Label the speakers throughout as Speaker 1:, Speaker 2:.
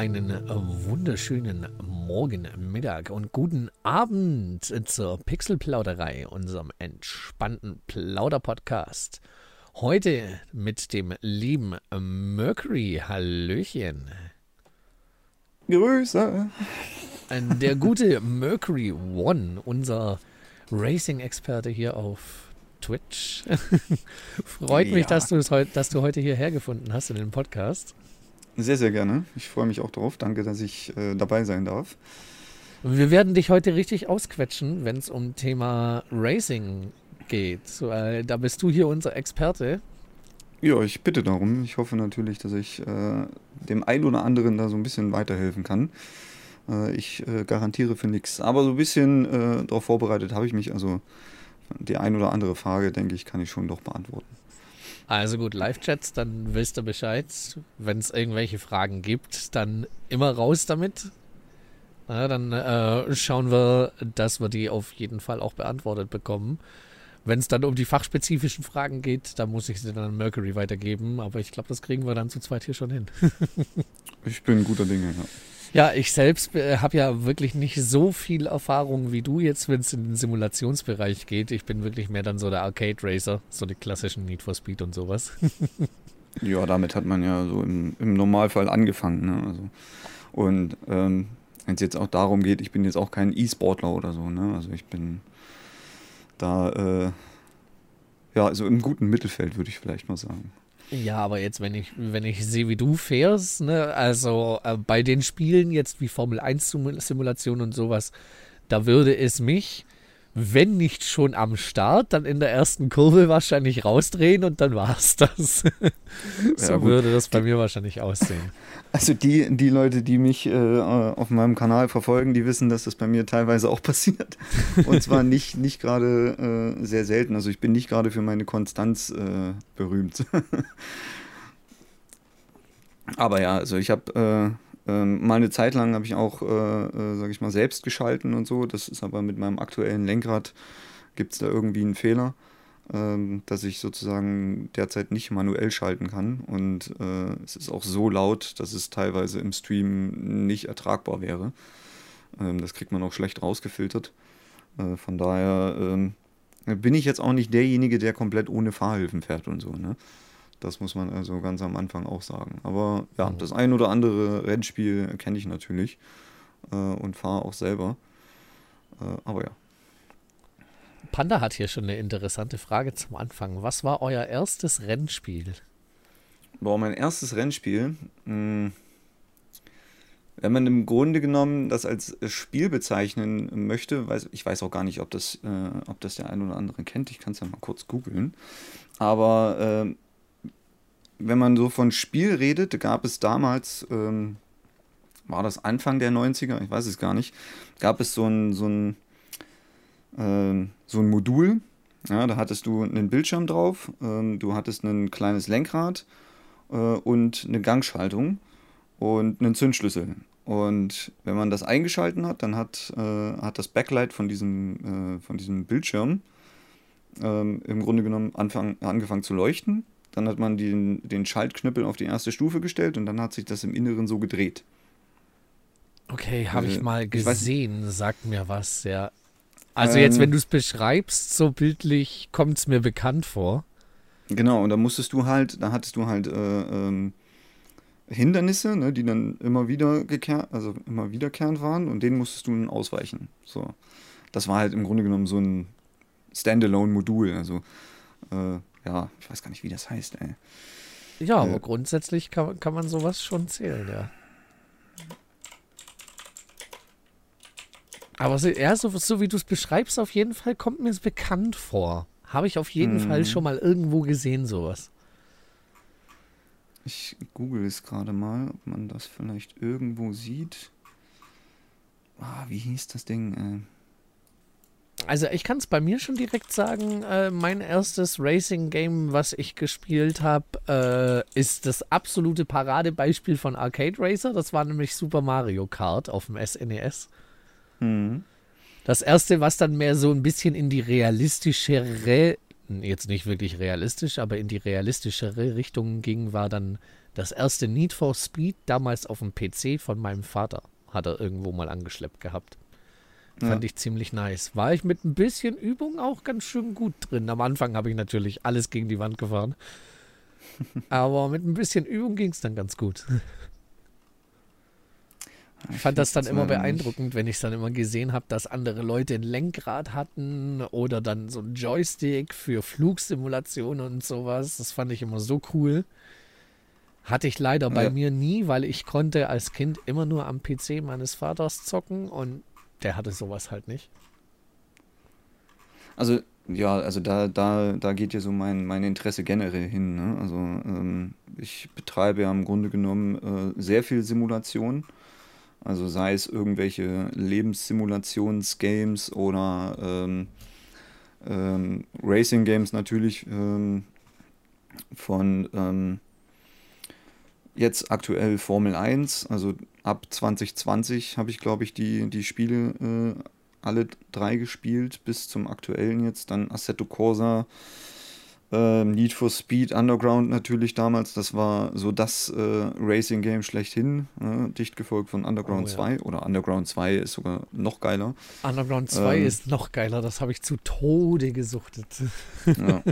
Speaker 1: Einen wunderschönen Morgen, Mittag und guten Abend zur Pixelplauderei, unserem entspannten Plauder-Podcast. Heute mit dem lieben Mercury. Hallöchen.
Speaker 2: Grüße.
Speaker 1: Der gute Mercury One, unser Racing-Experte hier auf Twitch. Freut mich, dass, dass du heute hierher gefunden hast in den Podcast.
Speaker 2: Sehr, sehr gerne. Ich freue mich auch drauf. Danke, dass ich äh, dabei sein darf.
Speaker 1: Wir werden dich heute richtig ausquetschen, wenn es um Thema Racing geht. Weil da bist du hier unser Experte.
Speaker 2: Ja, ich bitte darum. Ich hoffe natürlich, dass ich äh, dem einen oder anderen da so ein bisschen weiterhelfen kann. Äh, ich äh, garantiere für nichts. Aber so ein bisschen äh, darauf vorbereitet habe ich mich. Also die ein oder andere Frage, denke ich, kann ich schon doch beantworten.
Speaker 1: Also gut, Live-Chats, dann wisst ihr Bescheid. Wenn es irgendwelche Fragen gibt, dann immer raus damit. Ja, dann äh, schauen wir, dass wir die auf jeden Fall auch beantwortet bekommen. Wenn es dann um die fachspezifischen Fragen geht, dann muss ich sie dann an Mercury weitergeben. Aber ich glaube, das kriegen wir dann zu zweit hier schon hin.
Speaker 2: ich bin guter Dinge, ja.
Speaker 1: Ja, ich selbst äh, habe ja wirklich nicht so viel Erfahrung wie du jetzt, wenn es in den Simulationsbereich geht. Ich bin wirklich mehr dann so der Arcade Racer, so die klassischen Need for Speed und sowas.
Speaker 2: ja, damit hat man ja so im, im Normalfall angefangen. Ne? Also, und ähm, wenn es jetzt auch darum geht, ich bin jetzt auch kein E-Sportler oder so. Ne? Also ich bin da, äh, ja, also im guten Mittelfeld würde ich vielleicht mal sagen.
Speaker 1: Ja, aber jetzt, wenn ich, wenn ich sehe, wie du fährst, ne, also äh, bei den Spielen jetzt wie Formel 1 Simulation und sowas, da würde es mich, wenn nicht schon am Start, dann in der ersten Kurve wahrscheinlich rausdrehen und dann war es das. so ja, würde das bei mir wahrscheinlich aussehen.
Speaker 2: Also die, die Leute, die mich äh, auf meinem Kanal verfolgen, die wissen, dass das bei mir teilweise auch passiert. Und zwar nicht, nicht gerade äh, sehr selten. Also ich bin nicht gerade für meine Konstanz äh, berühmt. Aber ja, also ich habe äh, ähm, mal eine Zeit lang habe ich auch, äh, äh, sage ich mal, selbst geschalten und so. Das ist aber mit meinem aktuellen Lenkrad gibt es da irgendwie einen Fehler dass ich sozusagen derzeit nicht manuell schalten kann. Und äh, es ist auch so laut, dass es teilweise im Stream nicht ertragbar wäre. Ähm, das kriegt man auch schlecht rausgefiltert. Äh, von daher ähm, bin ich jetzt auch nicht derjenige, der komplett ohne Fahrhilfen fährt und so. Ne? Das muss man also ganz am Anfang auch sagen. Aber ja, mhm. das ein oder andere Rennspiel kenne ich natürlich äh, und fahre auch selber. Äh, aber ja.
Speaker 1: Panda hat hier schon eine interessante Frage zum Anfang. Was war euer erstes Rennspiel?
Speaker 2: Boah, mein erstes Rennspiel. Mh, hm, wenn man im Grunde genommen das als Spiel bezeichnen möchte, weiß, ich weiß auch gar nicht, ob das, äh, ob das der ein oder andere kennt. Ich kann es ja mal kurz googeln. Aber äh, wenn man so von Spiel redet, gab es damals, ähm, war das Anfang der 90er, ich weiß es gar nicht, gab es so ein, so ein äh, so ein Modul. Ja, da hattest du einen Bildschirm drauf, äh, du hattest ein kleines Lenkrad äh, und eine Gangschaltung und einen Zündschlüssel. Und wenn man das eingeschalten hat, dann hat, äh, hat das Backlight von diesem, äh, von diesem Bildschirm ähm, im Grunde genommen anfang, angefangen zu leuchten. Dann hat man den, den Schaltknüppel auf die erste Stufe gestellt und dann hat sich das im Inneren so gedreht.
Speaker 1: Okay, habe ich äh, mal gesehen, ich sagt mir was, ja. Also ähm, jetzt, wenn du es beschreibst, so bildlich, kommt es mir bekannt vor.
Speaker 2: Genau, und da musstest du halt, da hattest du halt äh, ähm, Hindernisse, ne, die dann immer wieder gekehrt, also immer wiederkehrend waren und denen musstest du dann ausweichen. So. Das war halt im Grunde genommen so ein Standalone-Modul. Also, äh, ja, ich weiß gar nicht, wie das heißt, ey.
Speaker 1: Ja, aber äh, grundsätzlich kann, kann man sowas schon zählen, ja. Aber so, ja, so, so wie du es beschreibst, auf jeden Fall kommt mir es bekannt vor. Habe ich auf jeden mhm. Fall schon mal irgendwo gesehen, sowas.
Speaker 2: Ich google es gerade mal, ob man das vielleicht irgendwo sieht. Ah, wie hieß das Ding?
Speaker 1: Äh? Also ich kann es bei mir schon direkt sagen, äh, mein erstes Racing-Game, was ich gespielt habe, äh, ist das absolute Paradebeispiel von Arcade Racer. Das war nämlich Super Mario Kart auf dem SNES. Mhm. Das erste, was dann mehr so ein bisschen in die realistischere, jetzt nicht wirklich realistisch, aber in die realistischere Richtung ging, war dann Das erste Need for Speed damals auf dem PC von meinem Vater hat er irgendwo mal angeschleppt gehabt. Fand ja. ich ziemlich nice. War ich mit ein bisschen Übung auch ganz schön gut drin. Am Anfang habe ich natürlich alles gegen die Wand gefahren. Aber mit ein bisschen Übung ging es dann ganz gut. Ich fand das dann immer beeindruckend, wenn ich es dann immer gesehen habe, dass andere Leute ein Lenkrad hatten oder dann so ein Joystick für Flugsimulationen und sowas. Das fand ich immer so cool. Hatte ich leider ja. bei mir nie, weil ich konnte als Kind immer nur am PC meines Vaters zocken und der hatte sowas halt nicht.
Speaker 2: Also ja, also da, da, da geht ja so mein, mein Interesse generell hin. Ne? Also ähm, ich betreibe ja im Grunde genommen äh, sehr viel Simulation. Also sei es irgendwelche Lebenssimulationsgames oder ähm, ähm, Racing Games natürlich ähm, von ähm, jetzt aktuell Formel 1. Also ab 2020 habe ich, glaube ich, die, die Spiele äh, alle drei gespielt, bis zum aktuellen jetzt. Dann Assetto Corsa, äh, Need for Speed, Underground natürlich damals. Das war so das äh, Racing-Game schlechthin. Ne? Dicht gefolgt von Underground oh, 2. Ja. Oder Underground 2 ist sogar noch geiler.
Speaker 1: Underground 2 ähm, ist noch geiler. Das habe ich zu Tode gesuchtet.
Speaker 2: Ja.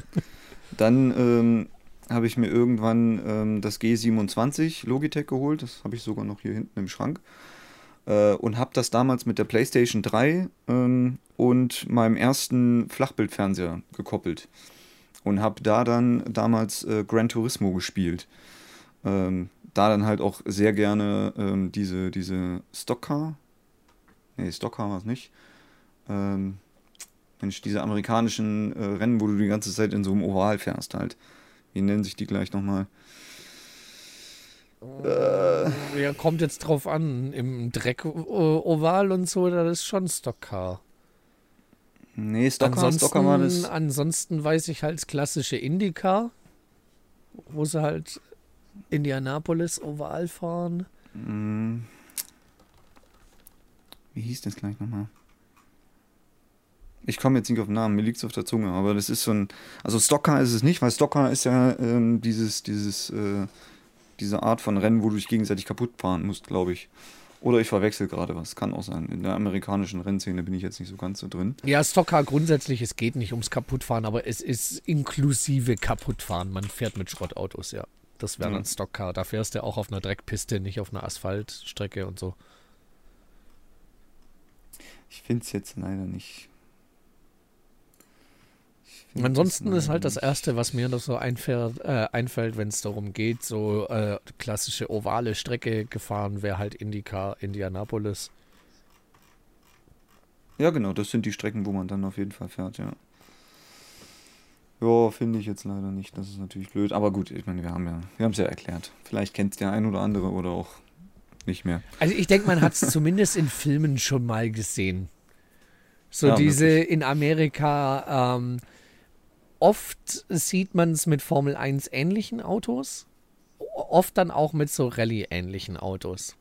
Speaker 2: Dann ähm, habe ich mir irgendwann ähm, das G27 Logitech geholt. Das habe ich sogar noch hier hinten im Schrank. Äh, und habe das damals mit der PlayStation 3 ähm, und meinem ersten Flachbildfernseher gekoppelt. Und habe da dann damals äh, Gran Turismo gespielt. Ähm, da dann halt auch sehr gerne ähm, diese, diese Stockcar. Nee, Stockcar war es nicht. Ähm, Mensch, diese amerikanischen äh, Rennen, wo du die ganze Zeit in so einem Oval fährst halt. Wie nennen sich die gleich nochmal?
Speaker 1: Äh, ja, kommt jetzt drauf an. Im Dreck-Oval und so, das ist schon Stockcar.
Speaker 2: Nee, Stockcar, ansonsten, Stockcar war das.
Speaker 1: Ansonsten weiß ich halt klassische Indycar, wo sie halt Indianapolis Oval fahren.
Speaker 2: Mm. Wie hieß das gleich nochmal? Ich komme jetzt nicht auf den Namen, mir liegt es auf der Zunge, aber das ist so ein. Also Stockcar ist es nicht, weil Stockcar ist ja ähm, dieses, dieses äh, diese Art von Rennen, wo du dich gegenseitig kaputt fahren musst, glaube ich. Oder ich verwechsel gerade was. Kann auch sein. In der amerikanischen Rennszene bin ich jetzt nicht so ganz so drin.
Speaker 1: Ja, Stockcar grundsätzlich, es geht nicht ums Kaputtfahren, aber es ist inklusive Kaputtfahren. Man fährt mit Schrottautos, ja. Das wäre dann Stockcar. Da fährst du auch auf einer Dreckpiste, nicht auf einer Asphaltstrecke und so.
Speaker 2: Ich finde es jetzt leider nicht.
Speaker 1: Ansonsten ist halt das Erste, was mir noch so einfällt, äh, einfällt wenn es darum geht, so äh, klassische ovale Strecke gefahren, wäre halt Indica, Indianapolis.
Speaker 2: Ja, genau, das sind die Strecken, wo man dann auf jeden Fall fährt, ja. Ja, finde ich jetzt leider nicht. Das ist natürlich blöd. Aber gut, ich meine, wir haben ja, wir haben es ja erklärt. Vielleicht kennt es der ein oder andere oder auch nicht mehr.
Speaker 1: Also ich denke, man hat es zumindest in Filmen schon mal gesehen. So ja, diese wirklich. in Amerika ähm, oft sieht man es mit Formel 1 ähnlichen Autos, oft dann auch mit so Rallye-ähnlichen Autos.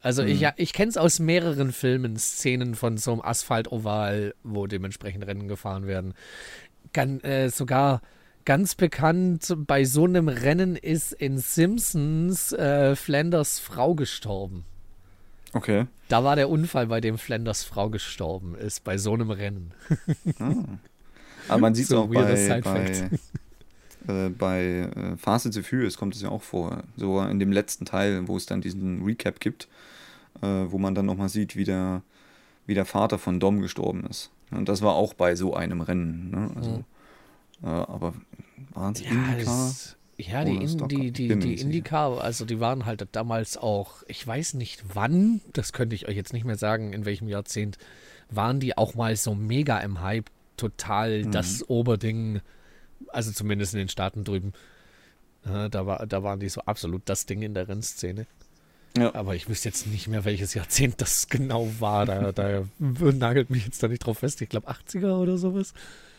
Speaker 1: Also mhm. ich, ja, ich kenne es aus mehreren Filmen, Szenen von so einem Asphalt-Oval, wo dementsprechend Rennen gefahren werden. Gan, äh, sogar ganz bekannt bei so einem Rennen ist in Simpsons äh, Flanders Frau gestorben.
Speaker 2: Okay.
Speaker 1: Da war der Unfall, bei dem Flanders Frau gestorben ist, bei so einem Rennen.
Speaker 2: ah. Aber man sieht es so auch bei, bei, äh, bei äh, Fast and the Furious kommt es ja auch vor. So in dem letzten Teil, wo es dann diesen Recap gibt, äh, wo man dann nochmal sieht, wie der, wie der Vater von Dom gestorben ist. Und das war auch bei so einem Rennen. Ne? Also, mhm. äh, aber waren es ja, Indica?
Speaker 1: Ja, die, in, die, die, die Indica, also die waren halt damals auch, ich weiß nicht wann, das könnte ich euch jetzt nicht mehr sagen, in welchem Jahrzehnt, waren die auch mal so mega im Hype total mhm. das Oberding, also zumindest in den Staaten drüben. Ja, da, war, da waren die so absolut das Ding in der Rennszene. Ja. Aber ich wüsste jetzt nicht mehr, welches Jahrzehnt das genau war. Da, da nagelt mich jetzt da nicht drauf fest. Ich glaube 80er oder sowas.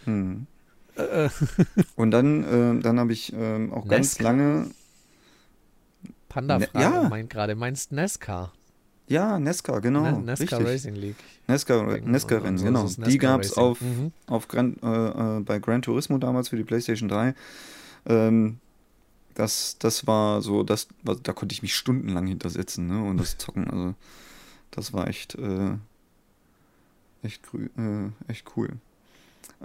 Speaker 2: Mhm. Äh. Und dann, äh, dann habe ich äh, auch ganz lange.
Speaker 1: Panda-Frage ne ja. meint gerade, meinst NASCAR?
Speaker 2: Ja, Nesca, genau. Ne,
Speaker 1: Nesca richtig. Racing League.
Speaker 2: Nesca, Nesca Rennen, so genau. Nesca die gab es auf, mhm. auf Gran, äh, äh, bei Gran Turismo damals für die PlayStation 3. Ähm, das, das war so, das, da konnte ich mich stundenlang hintersetzen ne, und das zocken. Also das war echt, äh, echt, äh, echt cool.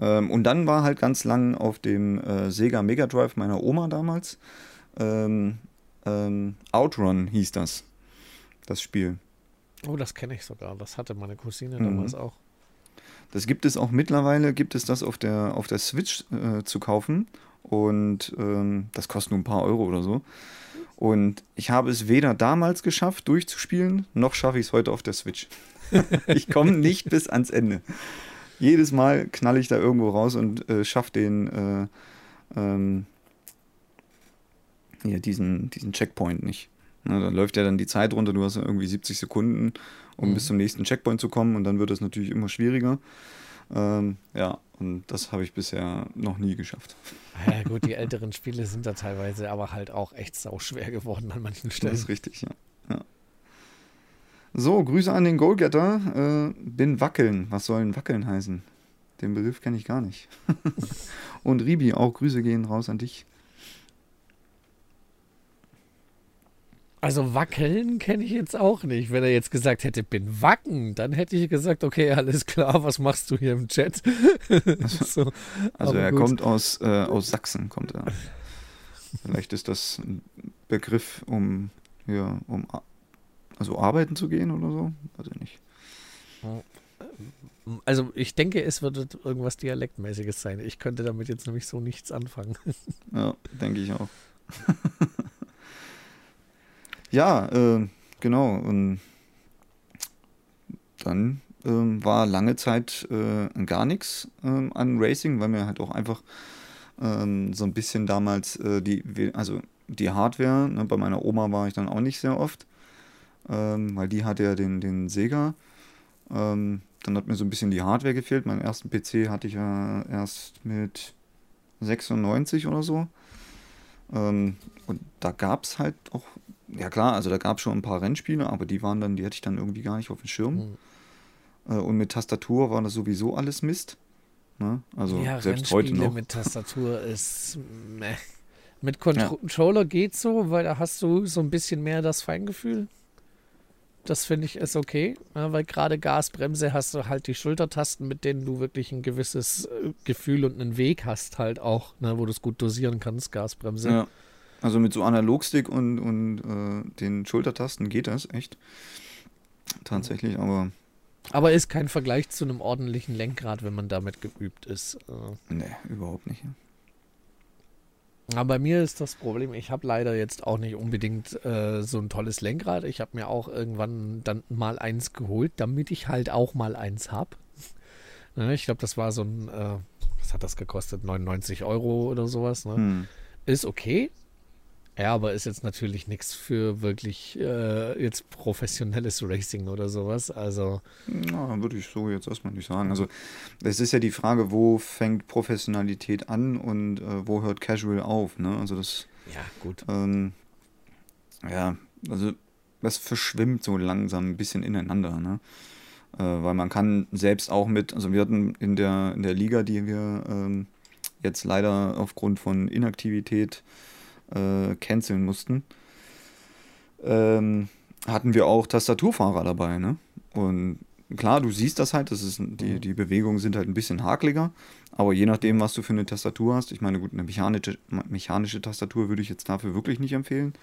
Speaker 2: Ähm, und dann war halt ganz lang auf dem äh, Sega Mega Drive meiner Oma damals. Ähm, ähm, Outrun hieß das. Das Spiel.
Speaker 1: Oh, das kenne ich sogar. Das hatte meine Cousine mhm. damals auch.
Speaker 2: Das gibt es auch mittlerweile, gibt es das auf der, auf der Switch äh, zu kaufen. Und ähm, das kostet nur ein paar Euro oder so. Und ich habe es weder damals geschafft, durchzuspielen, noch schaffe ich es heute auf der Switch. ich komme nicht bis ans Ende. Jedes Mal knall ich da irgendwo raus und äh, schaffe den, äh, ähm, ja, diesen, diesen Checkpoint nicht. Na, da läuft ja dann die Zeit runter, du hast ja irgendwie 70 Sekunden, um mhm. bis zum nächsten Checkpoint zu kommen und dann wird es natürlich immer schwieriger. Ähm, ja, und das habe ich bisher noch nie geschafft.
Speaker 1: Ja, gut, die älteren Spiele sind da teilweise aber halt auch echt sau schwer geworden an manchen Stellen.
Speaker 2: Das ist richtig, ja. ja. So, Grüße an den Goalgetter. Äh, bin wackeln. Was soll ein wackeln heißen? Den Begriff kenne ich gar nicht. und Ribi, auch Grüße gehen raus an dich.
Speaker 1: Also wackeln kenne ich jetzt auch nicht. Wenn er jetzt gesagt hätte, bin wacken, dann hätte ich gesagt, okay, alles klar, was machst du hier im Chat?
Speaker 2: so, also er gut. kommt aus, äh, aus Sachsen, kommt er. Vielleicht ist das ein Begriff, um ja, um also arbeiten zu gehen oder so. Also nicht.
Speaker 1: Also ich denke, es wird irgendwas Dialektmäßiges sein. Ich könnte damit jetzt nämlich so nichts anfangen.
Speaker 2: Ja, denke ich auch. Ja, äh, genau. Und dann äh, war lange Zeit äh, gar nichts ähm, an Racing, weil mir halt auch einfach ähm, so ein bisschen damals äh, die, also die Hardware, ne, bei meiner Oma war ich dann auch nicht sehr oft, ähm, weil die hatte ja den, den Sega. Ähm, dann hat mir so ein bisschen die Hardware gefehlt. Meinen ersten PC hatte ich ja erst mit 96 oder so. Ähm, und da gab es halt auch ja klar, also da gab es schon ein paar Rennspiele, aber die waren dann, die hatte ich dann irgendwie gar nicht auf dem Schirm. Mhm. Und mit Tastatur war das sowieso alles Mist. Ne? Also ja, selbst heute noch.
Speaker 1: mit Tastatur ist meh. Mit Controller ja. geht's so, weil da hast du so ein bisschen mehr das Feingefühl. Das finde ich ist okay, ja, weil gerade Gasbremse hast du halt die Schultertasten, mit denen du wirklich ein gewisses äh, Gefühl und einen Weg hast halt auch, ne, wo du es gut dosieren kannst, Gasbremse. Ja.
Speaker 2: Also mit so Analogstick und, und äh, den Schultertasten geht das echt. Tatsächlich, aber.
Speaker 1: Aber ist kein Vergleich zu einem ordentlichen Lenkrad, wenn man damit geübt ist.
Speaker 2: Äh. Nee, überhaupt nicht.
Speaker 1: Aber bei mir ist das Problem, ich habe leider jetzt auch nicht unbedingt äh, so ein tolles Lenkrad. Ich habe mir auch irgendwann dann mal eins geholt, damit ich halt auch mal eins habe. Ne, ich glaube, das war so ein, äh, was hat das gekostet? 99 Euro oder sowas. Ne? Hm. Ist okay, ja, aber ist jetzt natürlich nichts für wirklich äh, jetzt professionelles Racing oder sowas. Also.
Speaker 2: Na, würde ich so jetzt erstmal nicht sagen. Also, es ist ja die Frage, wo fängt Professionalität an und äh, wo hört Casual auf, ne? Also, das.
Speaker 1: Ja, gut.
Speaker 2: Ähm, ja, also, das verschwimmt so langsam ein bisschen ineinander, ne? Äh, weil man kann selbst auch mit, also, wir hatten in der, in der Liga, die wir ähm, jetzt leider aufgrund von Inaktivität äh, canceln mussten, ähm, hatten wir auch Tastaturfahrer dabei. Ne? Und klar, du siehst das halt, das ist, die, mhm. die Bewegungen sind halt ein bisschen hakeliger, aber je nachdem, was du für eine Tastatur hast, ich meine, gut, eine mechanische, mechanische Tastatur würde ich jetzt dafür wirklich nicht empfehlen.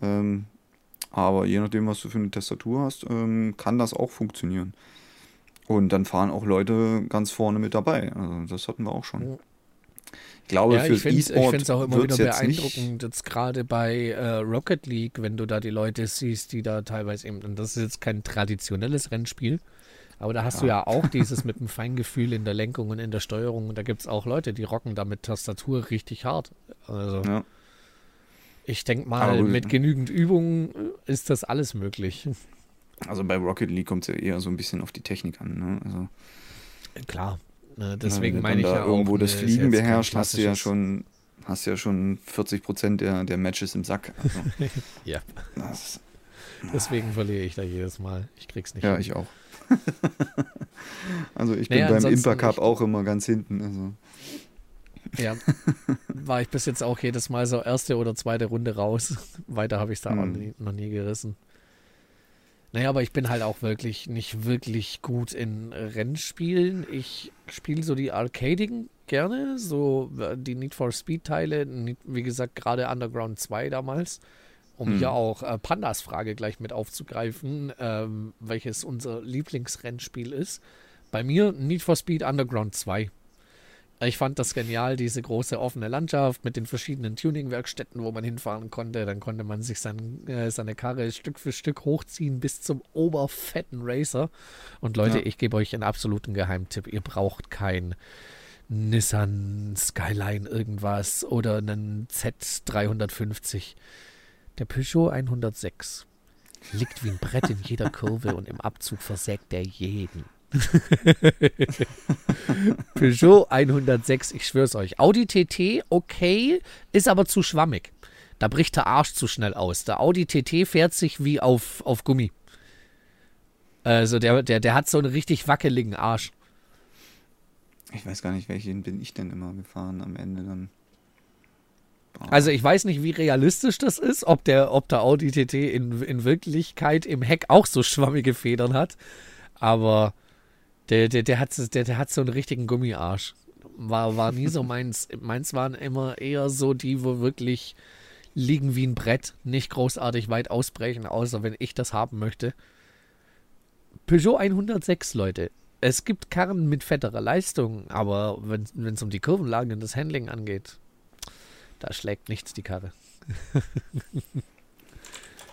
Speaker 2: Ähm, aber je nachdem, was du für eine Tastatur hast, ähm, kann das auch funktionieren. Und dann fahren auch Leute ganz vorne mit dabei. Also das hatten wir auch schon.
Speaker 1: Ich glaube, ja, für E-Sport Ich finde es auch immer wieder beeindruckend, jetzt gerade bei äh, Rocket League, wenn du da die Leute siehst, die da teilweise eben, und das ist jetzt kein traditionelles Rennspiel, aber da hast ja. du ja auch dieses mit dem Feingefühl in der Lenkung und in der Steuerung. Und da gibt es auch Leute, die rocken da mit Tastatur richtig hart. Also ja. ich denke mal, mit genügend Übung ist das alles möglich.
Speaker 2: Also bei Rocket League kommt es ja eher so ein bisschen auf die Technik an. Ne? Also
Speaker 1: Klar, Ne, deswegen ja, meine ich
Speaker 2: ja irgendwo auch, das Fliegen beherrscht, hast du ja schon hast ja schon 40 Prozent der, der Matches im Sack. Also,
Speaker 1: ja. Das, deswegen verliere ich da jedes Mal. Ich krieg's nicht.
Speaker 2: Ja, hin. ich auch. also ich naja, bin beim Imper Cup auch immer ganz hinten. Also.
Speaker 1: Ja, war ich bis jetzt auch jedes Mal so erste oder zweite Runde raus. Weiter habe ich es da hm. noch nie gerissen. Naja, aber ich bin halt auch wirklich nicht wirklich gut in Rennspielen. Ich spiele so die Arcadigen gerne, so äh, die Need for Speed Teile, wie gesagt, gerade Underground 2 damals, um hm. hier auch äh, Pandas Frage gleich mit aufzugreifen, ähm, welches unser Lieblingsrennspiel ist. Bei mir Need for Speed Underground 2. Ich fand das genial, diese große offene Landschaft mit den verschiedenen Tuning-Werkstätten, wo man hinfahren konnte. Dann konnte man sich sein, äh, seine Karre Stück für Stück hochziehen bis zum oberfetten Racer. Und Leute, ja. ich gebe euch einen absoluten Geheimtipp. Ihr braucht kein Nissan Skyline irgendwas oder einen Z350. Der Peugeot 106 liegt wie ein Brett in jeder Kurve und im Abzug versägt er jeden. Peugeot 106, ich schwör's euch. Audi TT, okay, ist aber zu schwammig. Da bricht der Arsch zu schnell aus. Der Audi TT fährt sich wie auf, auf Gummi. Also der, der, der hat so einen richtig wackeligen Arsch.
Speaker 2: Ich weiß gar nicht, welchen bin ich denn immer gefahren am Ende dann.
Speaker 1: Also ich weiß nicht, wie realistisch das ist, ob der, ob der Audi TT in, in Wirklichkeit im Heck auch so schwammige Federn hat. Aber der, der, der, hat, der, der hat so einen richtigen Gummiarsch. War, war nie so meins. meins waren immer eher so die, wo wirklich liegen wie ein Brett, nicht großartig weit ausbrechen, außer wenn ich das haben möchte. Peugeot 106, Leute. Es gibt Karren mit fetterer Leistung, aber wenn es um die Kurvenlage und das Handling angeht, da schlägt nichts die Karre.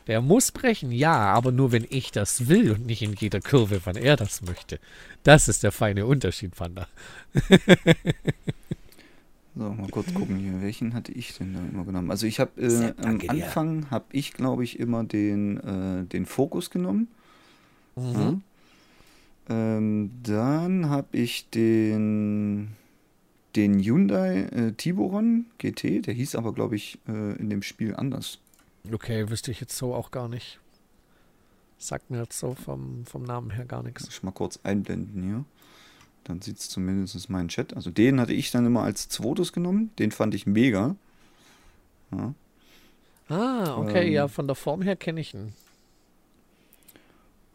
Speaker 1: Der muss brechen, ja, aber nur wenn ich das will und nicht in jeder Kurve, wann er das möchte. Das ist der feine Unterschied, Panda.
Speaker 2: so, mal kurz gucken hier. Welchen hatte ich denn da immer genommen? Also ich habe äh, am Anfang habe ich, glaube ich, immer den, äh, den Fokus genommen. Mhm. Ja. Ähm, dann habe ich den den Hyundai äh, Tiburon GT, der hieß aber, glaube ich, äh, in dem Spiel anders.
Speaker 1: Okay, wüsste ich jetzt so auch gar nicht. Sagt mir jetzt so vom, vom Namen her gar nichts.
Speaker 2: Ich mal kurz einblenden hier. Dann sieht es zumindest meinen Chat. Also den hatte ich dann immer als zweites genommen. Den fand ich mega.
Speaker 1: Ja. Ah, okay, ähm, ja, von der Form her kenne ich ihn.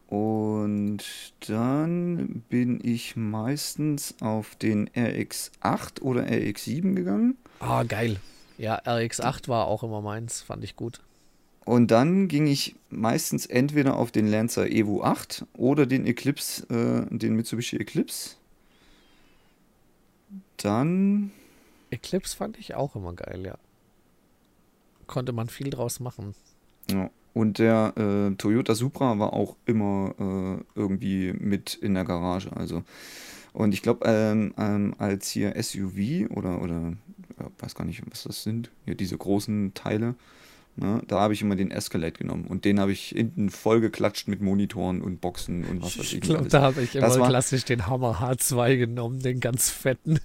Speaker 2: Und dann bin ich meistens auf den RX8 oder RX7 gegangen.
Speaker 1: Ah, geil. Ja, RX8 war auch immer meins, fand ich gut.
Speaker 2: Und dann ging ich meistens entweder auf den Lancer Evo 8 oder den Eclipse, äh, den Mitsubishi Eclipse. Dann.
Speaker 1: Eclipse fand ich auch immer geil, ja. Konnte man viel draus machen.
Speaker 2: Ja. Und der äh, Toyota Supra war auch immer äh, irgendwie mit in der Garage. Also. Und ich glaube, ähm, ähm, als hier SUV oder, oder ja, weiß gar nicht, was das sind, hier diese großen Teile, Ne? Da habe ich immer den Escalade genommen und den habe ich hinten voll geklatscht mit Monitoren und Boxen und was weiß ich. Ich
Speaker 1: glaube, da habe ich immer das klassisch den Hammer H2 genommen, den ganz fetten.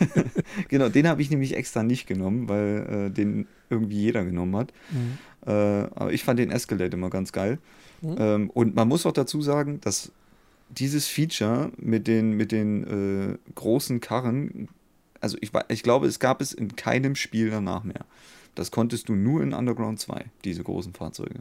Speaker 2: genau, den habe ich nämlich extra nicht genommen, weil äh, den irgendwie jeder genommen hat. Mhm. Äh, aber ich fand den Escalade immer ganz geil. Mhm. Ähm, und man muss auch dazu sagen, dass dieses Feature mit den, mit den äh, großen Karren, also ich, ich glaube, es gab es in keinem Spiel danach mehr. Das konntest du nur in Underground 2, diese großen Fahrzeuge.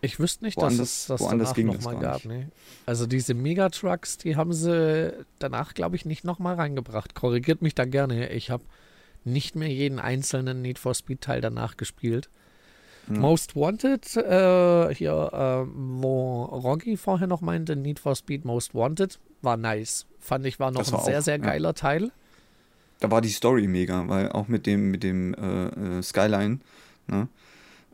Speaker 1: Ich wüsste nicht, woanders, dass es das danach nochmal gab. Nee. Also diese Megatrucks, die haben sie danach, glaube ich, nicht nochmal reingebracht. Korrigiert mich da gerne. Ich habe nicht mehr jeden einzelnen Need for Speed Teil danach gespielt. Ja. Most Wanted, äh, hier, äh, wo Roggi vorher noch meinte, Need for Speed Most Wanted, war nice. Fand ich, war noch war ein sehr, auch, sehr geiler ja. Teil
Speaker 2: da war die Story mega, weil auch mit dem, mit dem äh, äh, Skyline, ne?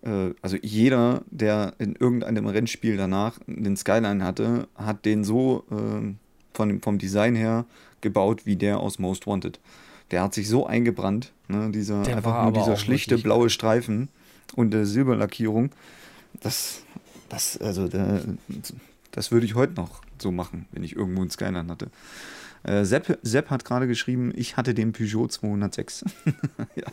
Speaker 2: äh, also jeder, der in irgendeinem Rennspiel danach den Skyline hatte, hat den so äh, von, vom Design her gebaut wie der aus Most Wanted. Der hat sich so eingebrannt, ne? dieser, der einfach nur dieser schlichte blaue geil. Streifen und der Silberlackierung. Das, das, also, der, das würde ich heute noch so machen, wenn ich irgendwo einen Skyline hatte. Äh, Sepp, Sepp hat gerade geschrieben, ich hatte den Peugeot 206.
Speaker 1: ja.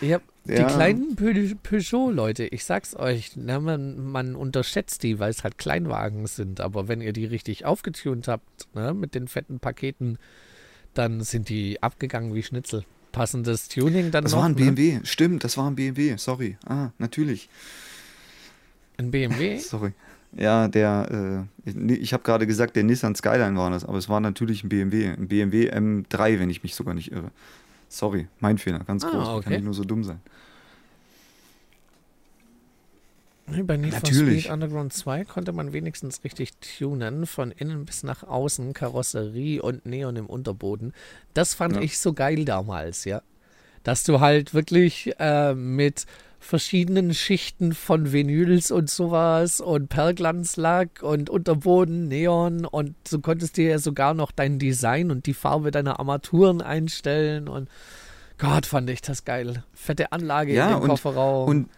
Speaker 1: ja. Die ja. kleinen Pe Peugeot, Leute, ich sag's euch, na, man, man, unterschätzt die, weil es halt Kleinwagen sind. Aber wenn ihr die richtig aufgetunt habt, ne, mit den fetten Paketen, dann sind die abgegangen wie Schnitzel. passendes Tuning dann
Speaker 2: das
Speaker 1: noch.
Speaker 2: war ein
Speaker 1: ne?
Speaker 2: BMW, stimmt, das war ein BMW, sorry. Ah, natürlich.
Speaker 1: Ein BMW?
Speaker 2: Sorry. Ja, der, äh, ich- habe gerade gesagt, der Nissan Skyline war das, aber es war natürlich ein BMW, ein BMW M3, wenn ich mich sogar nicht irre. Sorry, mein Fehler, ganz
Speaker 1: Ah,
Speaker 2: groß, wie kann
Speaker 1: okay.
Speaker 2: ich nur so dumm sein.
Speaker 1: Bei Need for
Speaker 2: Natürlich.
Speaker 1: Speed Underground 2 konnte man wenigstens richtig tunen, von innen bis nach außen, Karosserie und Neon im Unterboden. Das fand
Speaker 2: Ja.
Speaker 1: ich so geil damals, ja. Dass du halt wirklich äh, mit verschiedenen Schichten von Vinyls und sowas und Perlglanzlack und Unterboden, Neon und du konntest dir ja sogar noch dein Design und die Farbe deiner Armaturen einstellen und Gott, fand ich das geil. Fette Anlage
Speaker 2: Ja,
Speaker 1: im
Speaker 2: und-
Speaker 1: Kofferraum.
Speaker 2: Und,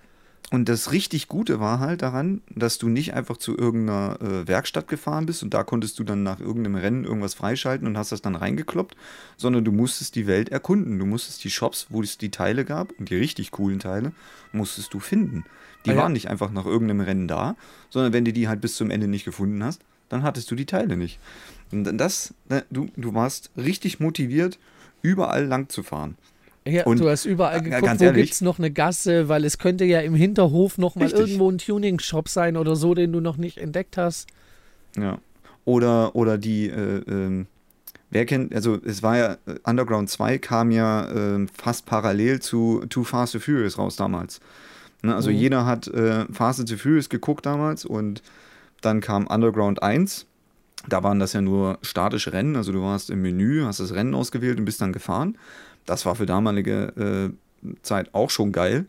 Speaker 2: und das richtig Gute war halt daran, dass du nicht einfach zu irgendeiner äh, Werkstatt gefahren bist und da konntest du dann nach irgendeinem Rennen irgendwas freischalten und hast das dann reingekloppt, sondern du musstest die Welt erkunden. Du musstest die Shops, wo es die Teile gab und die richtig coolen Teile, musstest du finden. Die
Speaker 1: Ah ja.
Speaker 2: waren nicht einfach nach irgendeinem Rennen da, sondern wenn du die halt bis zum Ende nicht gefunden hast, dann hattest du die Teile nicht. Und das, du, du warst richtig motiviert, überall lang zu fahren.
Speaker 1: Ja,
Speaker 2: Und,
Speaker 1: du hast überall
Speaker 2: äh,
Speaker 1: geguckt, wo
Speaker 2: ehrlich-
Speaker 1: gibt's noch eine Gasse, weil es könnte ja im Hinterhof noch mal
Speaker 2: Richtig.
Speaker 1: irgendwo ein Tuning-Shop sein oder so, den du noch nicht entdeckt hast.
Speaker 2: Ja. Oder, oder die, äh, ähm, wer kennt, also es war ja, äh, Underground 2 kam ja ähm, fast parallel zu Too Fast to Furious raus damals. Ne, also
Speaker 1: Mhm.
Speaker 2: jeder hat äh, Fast the Furious geguckt damals und dann kam Underground 1. Da waren das ja nur statische Rennen, also du warst im Menü, hast das Rennen ausgewählt und bist dann gefahren. Das war für damalige äh, Zeit auch schon geil.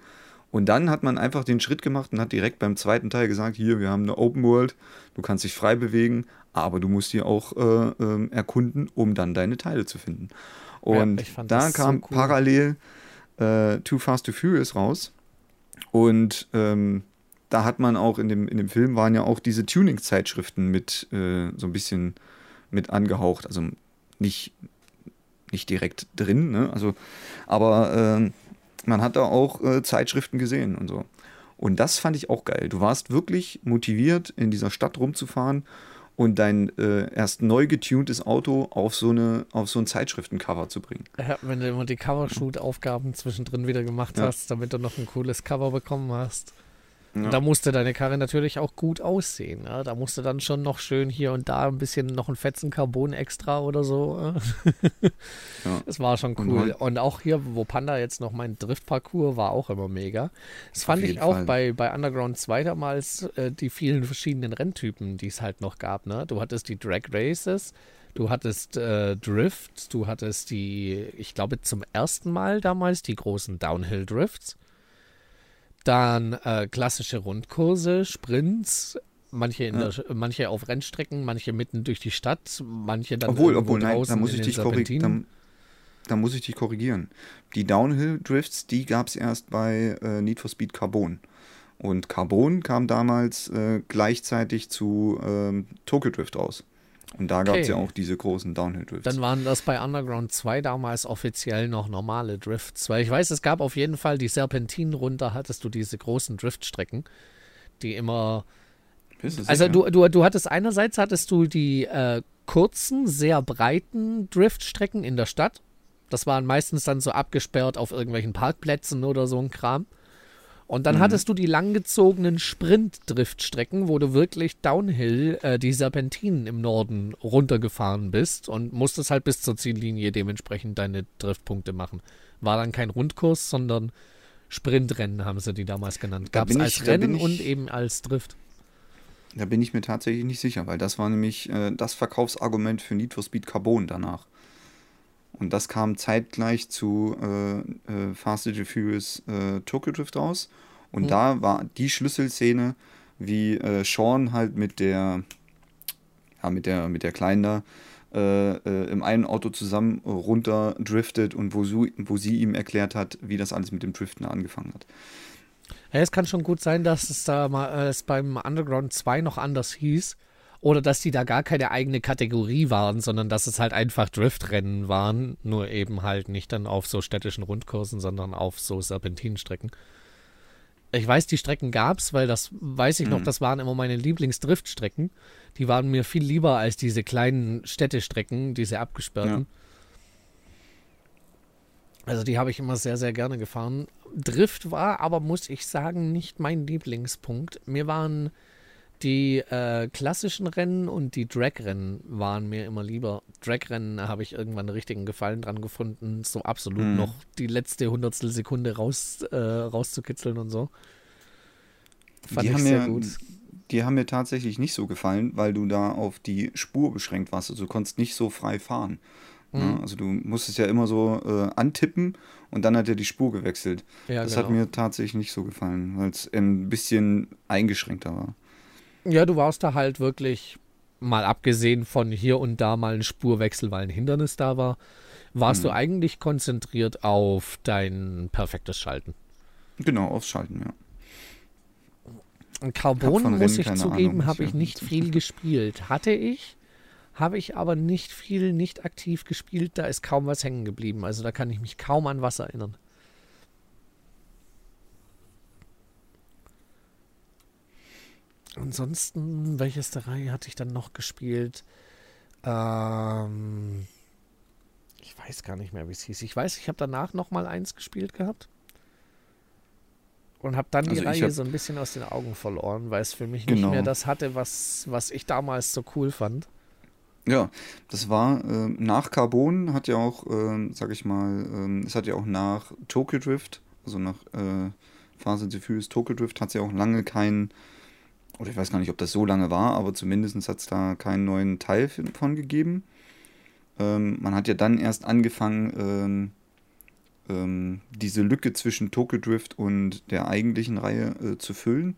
Speaker 2: Und dann hat man einfach den Schritt gemacht und hat direkt beim zweiten Teil gesagt, hier, wir haben eine Open World, du kannst dich frei bewegen, aber du musst hier auch äh, ähm, erkunden, um dann deine Teile zu finden. Und
Speaker 1: fand
Speaker 2: da
Speaker 1: das so
Speaker 2: kam
Speaker 1: cool.
Speaker 2: parallel äh, Too Fast to Furious raus. Und ähm, da hat man auch in dem, in dem Film waren ja auch diese Tuning-Zeitschriften mit äh, so ein bisschen mit angehaucht. Also nicht, nicht direkt drin, ne? Also, aber ähm, man hat da auch äh, Zeitschriften gesehen und so. Und das fand ich auch geil. Du warst wirklich motiviert, in dieser Stadt rumzufahren und dein äh, erst neu getuntes Auto auf so, eine, auf so ein Zeitschriftencover zu bringen.
Speaker 1: Ja, wenn du immer die Covershoot-Aufgaben zwischendrin wieder gemacht
Speaker 2: Ja.
Speaker 1: hast, damit du noch ein cooles Cover bekommen hast.
Speaker 2: Ja.
Speaker 1: Da musste deine Karre natürlich auch gut aussehen. Ja? Da musste dann schon noch schön hier und da ein bisschen noch ein Fetzen Carbon extra oder so. ja.
Speaker 2: Ja.
Speaker 1: Das war schon
Speaker 2: Und
Speaker 1: cool.
Speaker 2: heut-
Speaker 1: Und auch hier, wo Panda jetzt noch mein Driftparcours war, auch immer mega. Das fand ich auch
Speaker 2: Fall.
Speaker 1: bei, bei Underground 2 damals äh, die vielen verschiedenen Renntypen, die es halt noch gab. Ne? Du hattest die Drag Races, du hattest äh, Drift, du hattest die, ich glaube zum ersten Mal damals die großen Downhill Drifts. Dann äh, klassische Rundkurse, Sprints, manche, in
Speaker 2: Ja.
Speaker 1: der, manche auf Rennstrecken, manche mitten durch die Stadt, manche dann
Speaker 2: Obwohl, obwohl, nein, da muss ich dich korrigieren. Da, da muss ich dich korrigieren. Die Downhill-Drifts, die gab es erst bei äh, Need for Speed Carbon. Und Carbon kam damals äh, gleichzeitig zu ähm, Tokyo Drift raus. Und da gab es ja auch diese großen Downhill-Drifts.
Speaker 1: Dann waren das bei Underground 2 damals offiziell noch normale Drifts. Weil ich weiß, es gab auf jeden Fall die Serpentinen runter, hattest du diese großen Driftstrecken, die immer. Also du, du, du hattest einerseits hattest du die äh, kurzen, sehr breiten Driftstrecken in der Stadt. Das waren meistens dann so abgesperrt auf irgendwelchen Parkplätzen oder so ein Kram. Und dann
Speaker 2: Mhm.
Speaker 1: hattest du die langgezogenen Sprint-Driftstrecken, wo du wirklich Downhill äh, die Serpentinen im Norden runtergefahren bist und musstest halt bis zur Ziellinie dementsprechend deine Driftpunkte machen. War dann kein Rundkurs, sondern Sprintrennen haben sie die damals genannt.
Speaker 2: Da
Speaker 1: Gab es als
Speaker 2: ich-
Speaker 1: Rennen
Speaker 2: ich-
Speaker 1: und eben als Drift.
Speaker 2: Da bin ich mir tatsächlich nicht sicher, weil das war nämlich äh, das Verkaufsargument für Need for Speed Carbon danach. Und das kam zeitgleich zu äh, äh, Fast and Furious äh, Tokyo Drift raus. Und
Speaker 1: Mhm.
Speaker 2: da war die Schlüsselszene, wie äh, Sean halt mit der, ja, mit der, mit der Kleinen da äh, äh, im einen Auto zusammen runter driftet und wo, su, wo sie ihm erklärt hat, wie das alles mit dem Driften angefangen hat.
Speaker 1: Ja, es kann schon gut sein, dass es da mal äh, es beim Underground 2 noch anders hieß. Oder dass die da gar keine eigene Kategorie waren, sondern dass es halt einfach Driftrennen waren. Nur eben halt nicht dann auf so städtischen Rundkursen, sondern auf so Serpentinenstrecken. Ich weiß, die Strecken gab's, weil das weiß ich noch,
Speaker 2: Mhm.
Speaker 1: das waren immer meine Lieblingsdriftstrecken. Die waren mir viel lieber als diese kleinen Städtestrecken, diese abgesperrten. Also die habe ich immer sehr, sehr gerne gefahren. Drift war aber, muss ich sagen, nicht mein Lieblingspunkt. Mir waren die äh, klassischen Rennen und die Drag-Rennen waren mir immer lieber. Drag-Rennen habe ich irgendwann einen richtigen Gefallen dran gefunden, so absolut mhm. noch die letzte Hundertstel Sekunde raus, äh, rauszukitzeln und so.
Speaker 2: Fand die ich sehr mir, gut. Die haben mir tatsächlich nicht so gefallen, weil du da auf die Spur beschränkt warst. Also du konntest nicht so frei fahren. Mhm. Ja, also du musstest ja immer so äh, antippen und dann hat er die Spur gewechselt. Ja, das genau. hat mir tatsächlich nicht so gefallen, weil es ein bisschen eingeschränkter war.
Speaker 1: Ja, du warst da halt wirklich, mal abgesehen von hier und da mal ein Spurwechsel, weil ein Hindernis da war, warst hm. du eigentlich konzentriert auf dein perfektes Schalten.
Speaker 2: Genau, aufs Schalten, ja.
Speaker 1: Carbon, muss ich zugeben, habe ich nicht viel gespielt. Hatte ich, habe ich aber nicht viel, nicht aktiv gespielt. Da ist kaum was hängen geblieben. Also da kann ich mich kaum an was erinnern. Ansonsten, welches der Reihe hatte ich dann noch gespielt? Ähm, ich weiß gar nicht mehr, wie es hieß. Ich weiß, ich habe danach noch mal eins gespielt gehabt. Und habe dann also die Reihe so ein bisschen aus den Augen verloren, weil es für mich genau. nicht mehr das hatte, was, was ich damals so cool fand.
Speaker 2: Ja, das war äh, nach Carbon, hat ja auch, äh, sag ich mal, äh, es hat ja auch nach Tokyo Drift, also nach äh, Phase Diffuse Tokyo Drift, hat es ja auch lange keinen oder ich weiß gar nicht, ob das so lange war, aber zumindest hat es da keinen neuen Teil von gegeben. Ähm, man hat ja dann erst angefangen, ähm, ähm, diese Lücke zwischen Tokyo Drift und der eigentlichen Reihe äh, zu füllen.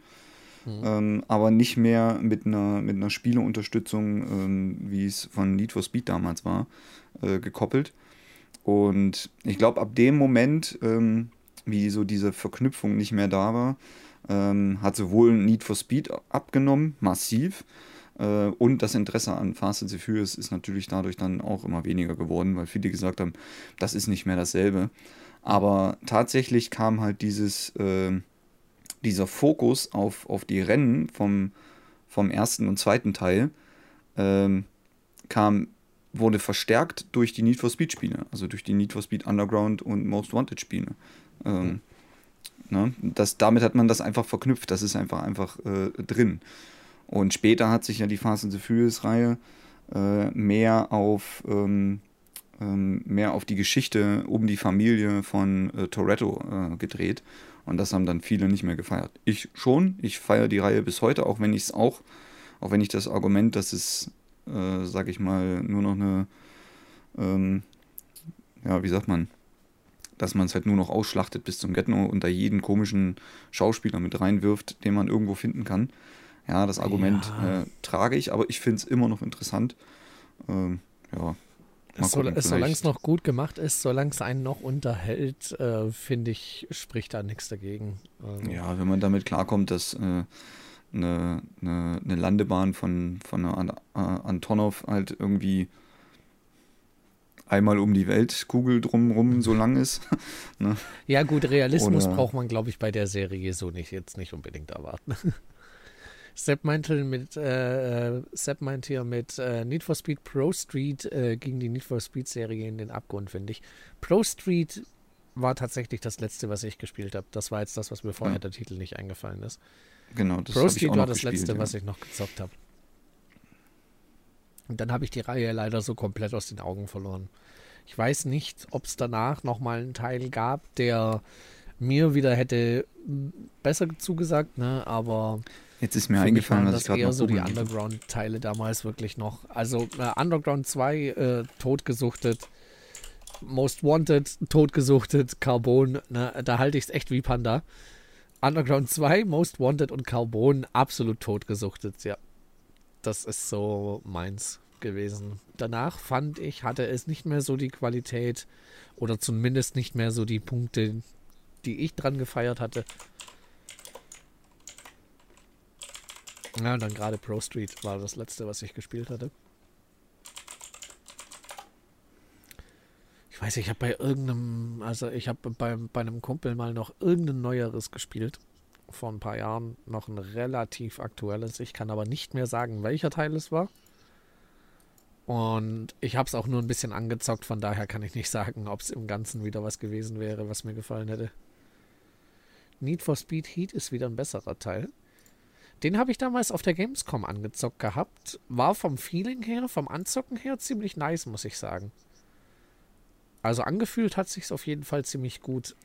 Speaker 2: Mhm. Ähm, aber nicht mehr mit einer, mit einer Spieleunterstützung, ähm, wie es von Need for Speed damals war, äh, gekoppelt. Und ich glaube, ab dem Moment, ähm, wie so diese Verknüpfung nicht mehr da war, ähm, hat sowohl Need for Speed abgenommen, massiv, äh, und das Interesse an Fast and the Furious ist natürlich dadurch dann auch immer weniger geworden, weil viele gesagt haben, das ist nicht mehr dasselbe. Aber tatsächlich kam halt dieses, äh, dieser Fokus auf, auf die Rennen vom, vom ersten und zweiten Teil, äh, kam, wurde verstärkt durch die Need for Speed Spiele, also durch die Need for Speed Underground und Most Wanted Spiele. Ähm, Ne? Das, damit hat man das einfach verknüpft, das ist einfach, einfach äh, drin. Und später hat sich ja die Fast and the Furious-Reihe äh, mehr auf ähm, ähm, mehr auf die Geschichte um die Familie von äh, Toretto äh, gedreht. Und das haben dann viele nicht mehr gefeiert. Ich schon, ich feiere die Reihe bis heute, auch wenn ich es auch, auch wenn ich das Argument, dass es, äh, sag ich mal, nur noch eine, ähm, ja, wie sagt man, dass man es halt nur noch ausschlachtet bis zum Getno und da jeden komischen Schauspieler mit reinwirft, den man irgendwo finden kann. Ja, das Argument ja. Äh, trage ich, aber ich finde es immer noch interessant. Ähm, ja.
Speaker 1: Solange es noch gut gemacht ist, solange es einen noch unterhält, äh, finde ich, spricht da nichts dagegen.
Speaker 2: Also. Ja, wenn man damit klarkommt, dass äh, eine, eine, eine, Landebahn von, von einer Antonov halt irgendwie einmal um die Weltkugel drumherum so lang ist.
Speaker 1: ne? Ja, gut, Realismus Oder braucht man, glaube ich, bei der Serie so nicht, jetzt nicht unbedingt erwarten. Sepp meinte mit, äh, Sepp meint hier mit äh, Need for Speed Pro Street äh, ging die Need for Speed Serie in den Abgrund, finde ich. Pro Street war tatsächlich das letzte, was ich gespielt habe. Das war jetzt das, was mir vorher ja. der Titel nicht eingefallen ist.
Speaker 2: Genau,
Speaker 1: das Pro Street war das gespielt, letzte, ja. was ich noch gezockt habe. Und dann habe ich die Reihe leider so komplett aus den Augen verloren. Ich weiß nicht, ob es danach nochmal einen Teil gab, der mir wieder hätte besser zugesagt, ne? aber
Speaker 2: jetzt ist mir eingefallen, dass ich gerade
Speaker 1: eher so die Underground-Teile damals wirklich noch. Also äh, Underground 2 äh, totgesuchtet, Most Wanted totgesuchtet, Carbon, ne? da halte ich es echt wie Panda. Underground 2, Most Wanted und Carbon absolut totgesuchtet, ja. Das ist so meins gewesen. Danach fand ich, hatte es nicht mehr so die Qualität oder zumindest nicht mehr so die Punkte, die ich dran gefeiert hatte. Ja, und dann gerade Pro Street war das letzte, was ich gespielt hatte. Ich weiß, ich habe bei irgendeinem, also ich habe bei, bei einem Kumpel mal noch irgendein neueres gespielt. Vor ein paar Jahren noch ein relativ aktuelles. Ich kann aber nicht mehr sagen, welcher Teil es war. Und ich habe es auch nur ein bisschen angezockt, von daher kann ich nicht sagen, ob es im Ganzen wieder was gewesen wäre, was mir gefallen hätte. Need for Speed Heat ist wieder ein besserer Teil. Den habe ich damals auf der Gamescom angezockt gehabt. War vom Feeling her, vom Anzocken her ziemlich nice, muss ich sagen. Also angefühlt hat sich auf jeden Fall ziemlich gut.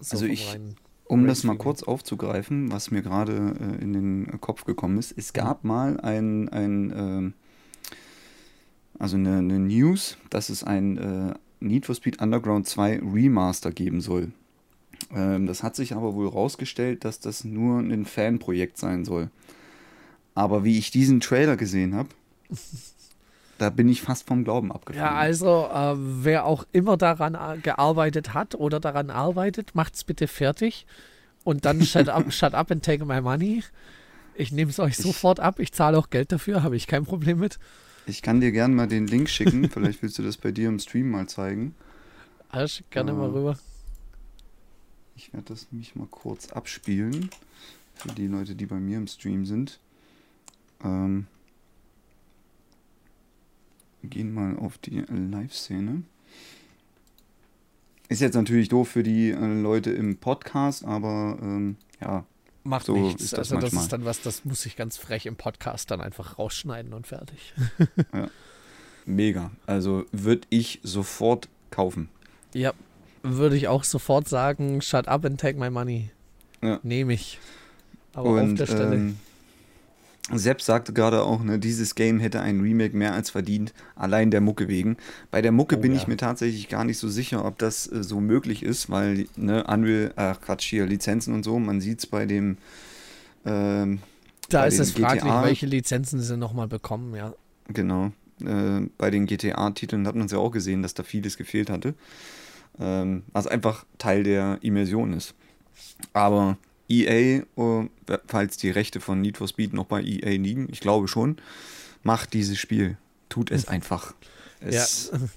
Speaker 2: So also ich, um das mal kurz aufzugreifen, was mir gerade äh, in den Kopf gekommen ist, es gab mhm. mal ein, ein äh, also eine, eine, News, dass es ein äh, Need for Speed Underground 2 Remaster geben soll. Ähm, das hat sich aber wohl rausgestellt, dass das nur ein Fanprojekt sein soll. Aber wie ich diesen Trailer gesehen habe, da bin ich fast vom Glauben abgefallen.
Speaker 1: Ja, also äh, wer auch immer daran äh, gearbeitet hat oder daran arbeitet, macht's bitte fertig und dann shut up, shut up and take my money. Ich nehme es euch sofort ab. Ich zahle auch Geld dafür, habe ich kein Problem mit.
Speaker 2: Ich kann dir gerne mal den Link schicken. Vielleicht willst du das bei dir im Stream mal zeigen.
Speaker 1: Also, schick gerne äh, mal rüber.
Speaker 2: Ich werde das mich mal kurz abspielen. Für die Leute, die bei mir im Stream sind. Ähm, gehen mal auf die Live-Szene. Ist jetzt natürlich doof für die äh, Leute im Podcast, aber ähm, ja.
Speaker 1: Macht so nichts. Das also das ist dann was, das muss ich ganz frech im Podcast dann einfach rausschneiden und fertig.
Speaker 2: ja. Mega. Also würde ich sofort kaufen.
Speaker 1: Ja, würde ich auch sofort sagen, shut up and take my money. Ja. Nehme ich.
Speaker 2: Aber und, auf der Stelle. Ähm, Sepp sagte gerade auch, ne, dieses Game hätte ein Remake mehr als verdient, allein der Mucke wegen. Bei der Mucke oh, bin ja. ich mir tatsächlich gar nicht so sicher, ob das äh, so möglich ist, weil ne, Unreal, ach Quatsch, hier Lizenzen und so, man sieht es bei dem. Ähm,
Speaker 1: da ist es fraglich, GTA, welche Lizenzen sie nochmal bekommen, ja.
Speaker 2: Genau. Äh, bei den GTA-Titeln hat man es ja auch gesehen, dass da vieles gefehlt hatte. Ähm, was einfach Teil der Immersion ist. Aber EA, uh, falls die Rechte von Need for Speed noch bei EA liegen, ich glaube schon, macht dieses Spiel. Tut es einfach. Es, ja.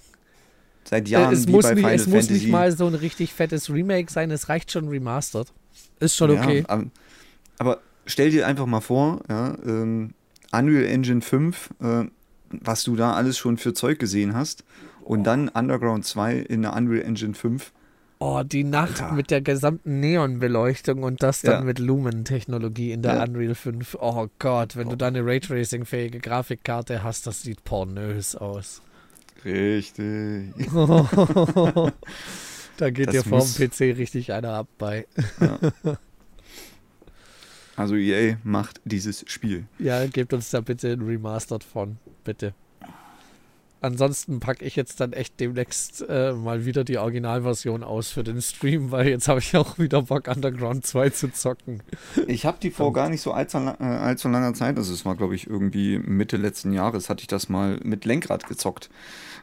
Speaker 2: Seit Jahren
Speaker 1: es muss, nicht, es muss nicht mal so ein richtig fettes Remake sein, es reicht schon remastered. Ist schon okay. Ja,
Speaker 2: aber, aber, stell dir einfach mal vor, ja, ähm, Unreal Engine 5, äh, was du da alles schon für Zeug gesehen hast, und dann Underground 2 in der Unreal Engine 5
Speaker 1: Oh, die Nacht Alter. mit der gesamten Neonbeleuchtung und das dann ja. mit Lumen-Technologie in der ja. Unreal 5. Oh Gott, wenn oh. du da eine Raytracing-fähige Grafikkarte hast, das sieht pornös aus.
Speaker 2: Richtig.
Speaker 1: da geht das dir vorm PC richtig einer ab bei. Ja.
Speaker 2: Also EA macht dieses Spiel.
Speaker 1: Ja, gebt uns da bitte ein Remastered von, bitte ansonsten packe ich jetzt dann echt demnächst äh, mal wieder die Originalversion aus für den Stream, weil jetzt habe ich auch wieder Bock, Underground 2 zu zocken.
Speaker 2: Ich habe die vor gar nicht so allzu, äh, allzu langer Zeit, also es war glaube ich irgendwie Mitte letzten Jahres, hatte ich das mal mit Lenkrad gezockt.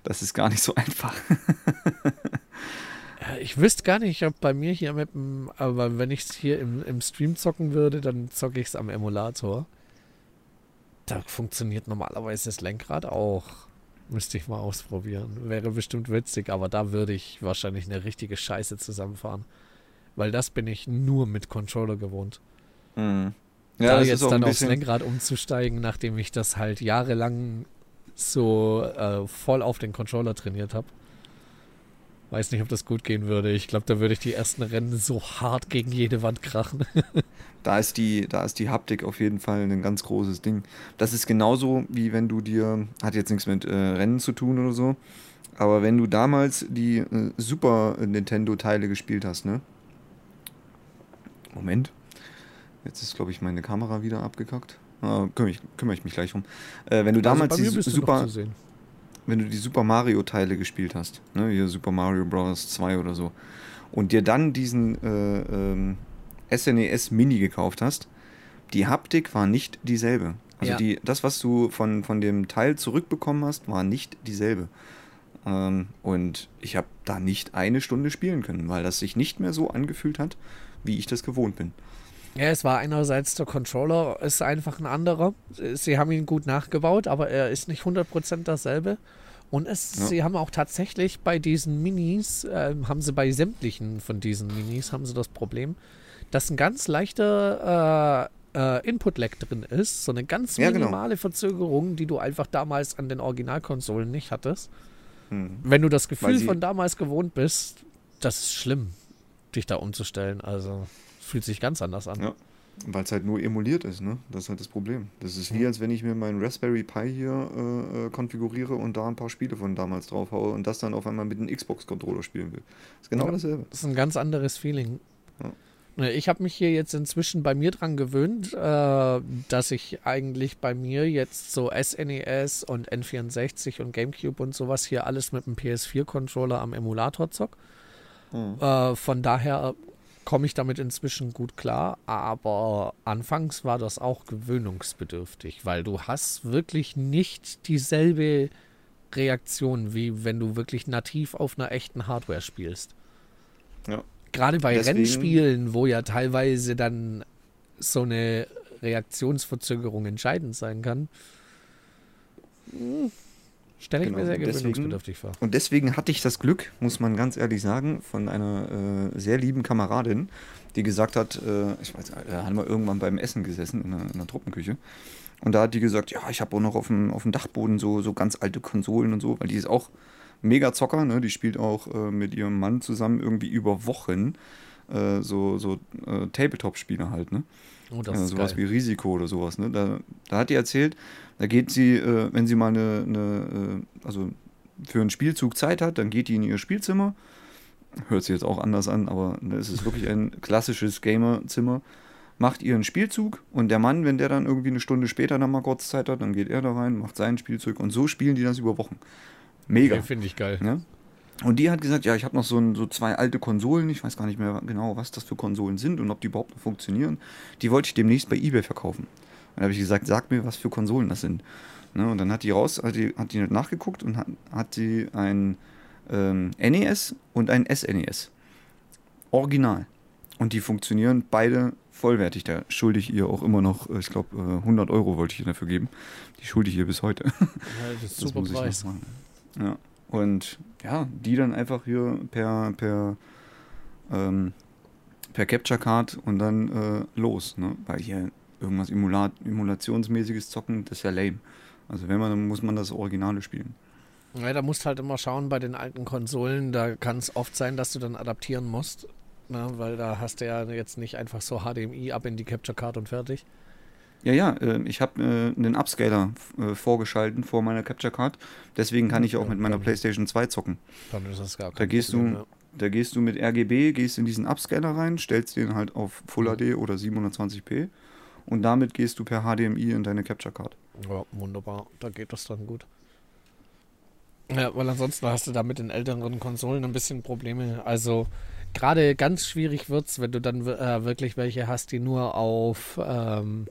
Speaker 2: Das ist gar nicht so einfach.
Speaker 1: ich wüsste gar nicht, ob bei mir hier mit dem, aber wenn ich es hier im, im Stream zocken würde, dann zocke ich es am Emulator. Da funktioniert normalerweise das Lenkrad auch. Müsste ich mal ausprobieren. Wäre bestimmt witzig, aber da würde ich wahrscheinlich eine richtige Scheiße zusammenfahren. Weil das bin ich nur mit Controller gewohnt. Mhm. Ja, da jetzt dann aufs Lenkrad umzusteigen, nachdem ich das halt jahrelang so äh, voll auf den Controller trainiert habe. Weiß nicht, ob das gut gehen würde. Ich glaube, da würde ich die ersten Rennen so hart gegen jede Wand krachen.
Speaker 2: da, ist die, da ist die Haptik auf jeden Fall ein ganz großes Ding. Das ist genauso, wie wenn du dir, hat jetzt nichts mit äh, Rennen zu tun oder so, aber wenn du damals die äh, Super Nintendo-Teile gespielt hast, ne? Moment. Jetzt ist, glaube ich, meine Kamera wieder abgekackt. Ah, kümmere, ich, kümmere ich mich gleich um. Äh, wenn du also damals die Super wenn du die Super Mario Teile gespielt hast, ne, hier Super Mario Bros. 2 oder so, und dir dann diesen äh, ähm, SNES e Mini gekauft hast, die Haptik war nicht dieselbe. Also ja. die, das, was du von, von dem Teil zurückbekommen hast, war nicht dieselbe. Ähm, und ich habe da nicht eine Stunde spielen können, weil das sich nicht mehr so angefühlt hat, wie ich das gewohnt bin.
Speaker 1: Ja, es war einerseits der Controller ist einfach ein anderer. Sie haben ihn gut nachgebaut, aber er ist nicht 100% dasselbe. Und es, ja. sie haben auch tatsächlich bei diesen Minis, äh, haben sie bei sämtlichen von diesen Minis, haben sie das Problem, dass ein ganz leichter äh, Input-Lag drin ist, so eine ganz
Speaker 2: Ja, genau.
Speaker 1: minimale Verzögerung, die du einfach damals an den Originalkonsolen nicht hattest.
Speaker 2: Hm.
Speaker 1: Wenn du das Gefühl von damals gewohnt bist, das ist schlimm, dich da umzustellen. Also fühlt sich ganz anders an.
Speaker 2: Ja. Weil es halt nur emuliert ist, ne? Das ist halt das Problem. Das ist wie, als wenn ich mir meinen Raspberry Pi hier äh, äh, konfiguriere und da ein paar Spiele von damals drauf haue und das dann auf einmal mit einem Xbox-Controller spielen will. Das ist genau
Speaker 1: Ja.
Speaker 2: dasselbe.
Speaker 1: Das ist ein ganz anderes Feeling.
Speaker 2: Ja.
Speaker 1: Ne, Ich habe mich hier jetzt inzwischen bei mir dran gewöhnt, äh, dass ich eigentlich bei mir jetzt so SNES und N64 und GameCube und sowas hier alles mit dem PS4-Controller am Emulator zock.
Speaker 2: Mhm.
Speaker 1: Äh, von daher komme ich damit inzwischen gut klar, aber anfangs war das auch gewöhnungsbedürftig, weil du hast wirklich nicht dieselbe Reaktion, wie wenn du wirklich nativ auf einer echten Hardware spielst.
Speaker 2: Ja.
Speaker 1: Gerade bei
Speaker 2: Deswegen-
Speaker 1: Rennspielen, wo ja teilweise dann so eine Reaktionsverzögerung entscheidend sein kann, stelle ich
Speaker 2: Genau,
Speaker 1: mir sehr gewöhnungsbedürftig vor.
Speaker 2: Und deswegen hatte ich das Glück, muss man ganz ehrlich sagen, von einer äh, sehr lieben Kameradin, die gesagt hat, äh, ich weiß, da haben wir irgendwann beim Essen gesessen in der, in der Truppenküche. Und da hat die gesagt, ja, ich habe auch noch auf dem, auf dem Dachboden so, so ganz alte Konsolen und so, weil die ist auch mega Zocker, ne? Die spielt auch äh, mit ihrem Mann zusammen irgendwie über Wochen äh, so, so äh, Tabletop-Spiele halt, ne?
Speaker 1: Oh, das
Speaker 2: ja,
Speaker 1: ist
Speaker 2: sowas
Speaker 1: geil.
Speaker 2: wie Risiko oder sowas. Ne? Da, da hat die erzählt, da geht sie, äh, wenn sie mal eine, eine äh, also für einen Spielzug Zeit hat, dann geht die in ihr Spielzimmer. Hört sich jetzt auch anders an, aber ne, es ist wirklich ein klassisches Gamerzimmer. Macht ihren Spielzug und der Mann, wenn der dann irgendwie eine Stunde später dann mal kurz Zeit hat, dann geht er da rein, macht seinen Spielzug und so spielen die das über Wochen. Mega.
Speaker 1: Okay, Finde ich geil.
Speaker 2: Ja? Und die hat gesagt, ja, ich habe noch so, ein, so zwei alte Konsolen, ich weiß gar nicht mehr genau, was das für Konsolen sind und ob die überhaupt noch funktionieren. Die wollte ich demnächst bei eBay verkaufen. Dann habe ich gesagt, sag mir, was für Konsolen das sind. Ne? Und dann hat die raus, hat die, hat die nachgeguckt und hat, hat sie ein ähm, NES und ein SNES. Original. Und die funktionieren beide vollwertig. Da schulde ich ihr auch immer noch, äh, ich glaube, äh, 100 Euro wollte ich ihr dafür geben. Die schulde ich ihr bis heute.
Speaker 1: Ja, das ist
Speaker 2: Das
Speaker 1: super Preis.
Speaker 2: machen. Ja. Und ja, die dann einfach hier per, per, ähm, per Capture Card und dann äh, los. Ne? Weil hier irgendwas Emulat Emulationsmäßiges zocken, das ist ja lame. Also wenn man, dann muss man das Originale spielen.
Speaker 1: Ja, da musst halt immer schauen bei den alten Konsolen, da kann es oft sein, dass du dann adaptieren musst. Ne, weil da hast du ja jetzt nicht einfach so HDMI ab in die Capture Card und fertig.
Speaker 2: Ja, ja, äh, ich habe äh, einen Upscaler äh, vorgeschalten vor meiner Capture Card. Deswegen kann ich auch
Speaker 1: Ja,
Speaker 2: mit meiner PlayStation 2 zocken.
Speaker 1: Dann ist das gar
Speaker 2: Da
Speaker 1: kein
Speaker 2: gehst
Speaker 1: Problem,
Speaker 2: du, da gehst du mit RGB, gehst in diesen Upscaler rein, stellst den halt auf Full
Speaker 1: Mhm.
Speaker 2: HD oder 720p und damit gehst du per HDMI in deine Capture Card.
Speaker 1: Ja. ja, wunderbar. Da geht das dann gut. Ja, weil ansonsten hast du da mit den älteren Konsolen ein bisschen Probleme. Also gerade ganz schwierig wird's, wenn du dann äh, wirklich welche hast, die nur auf ähm,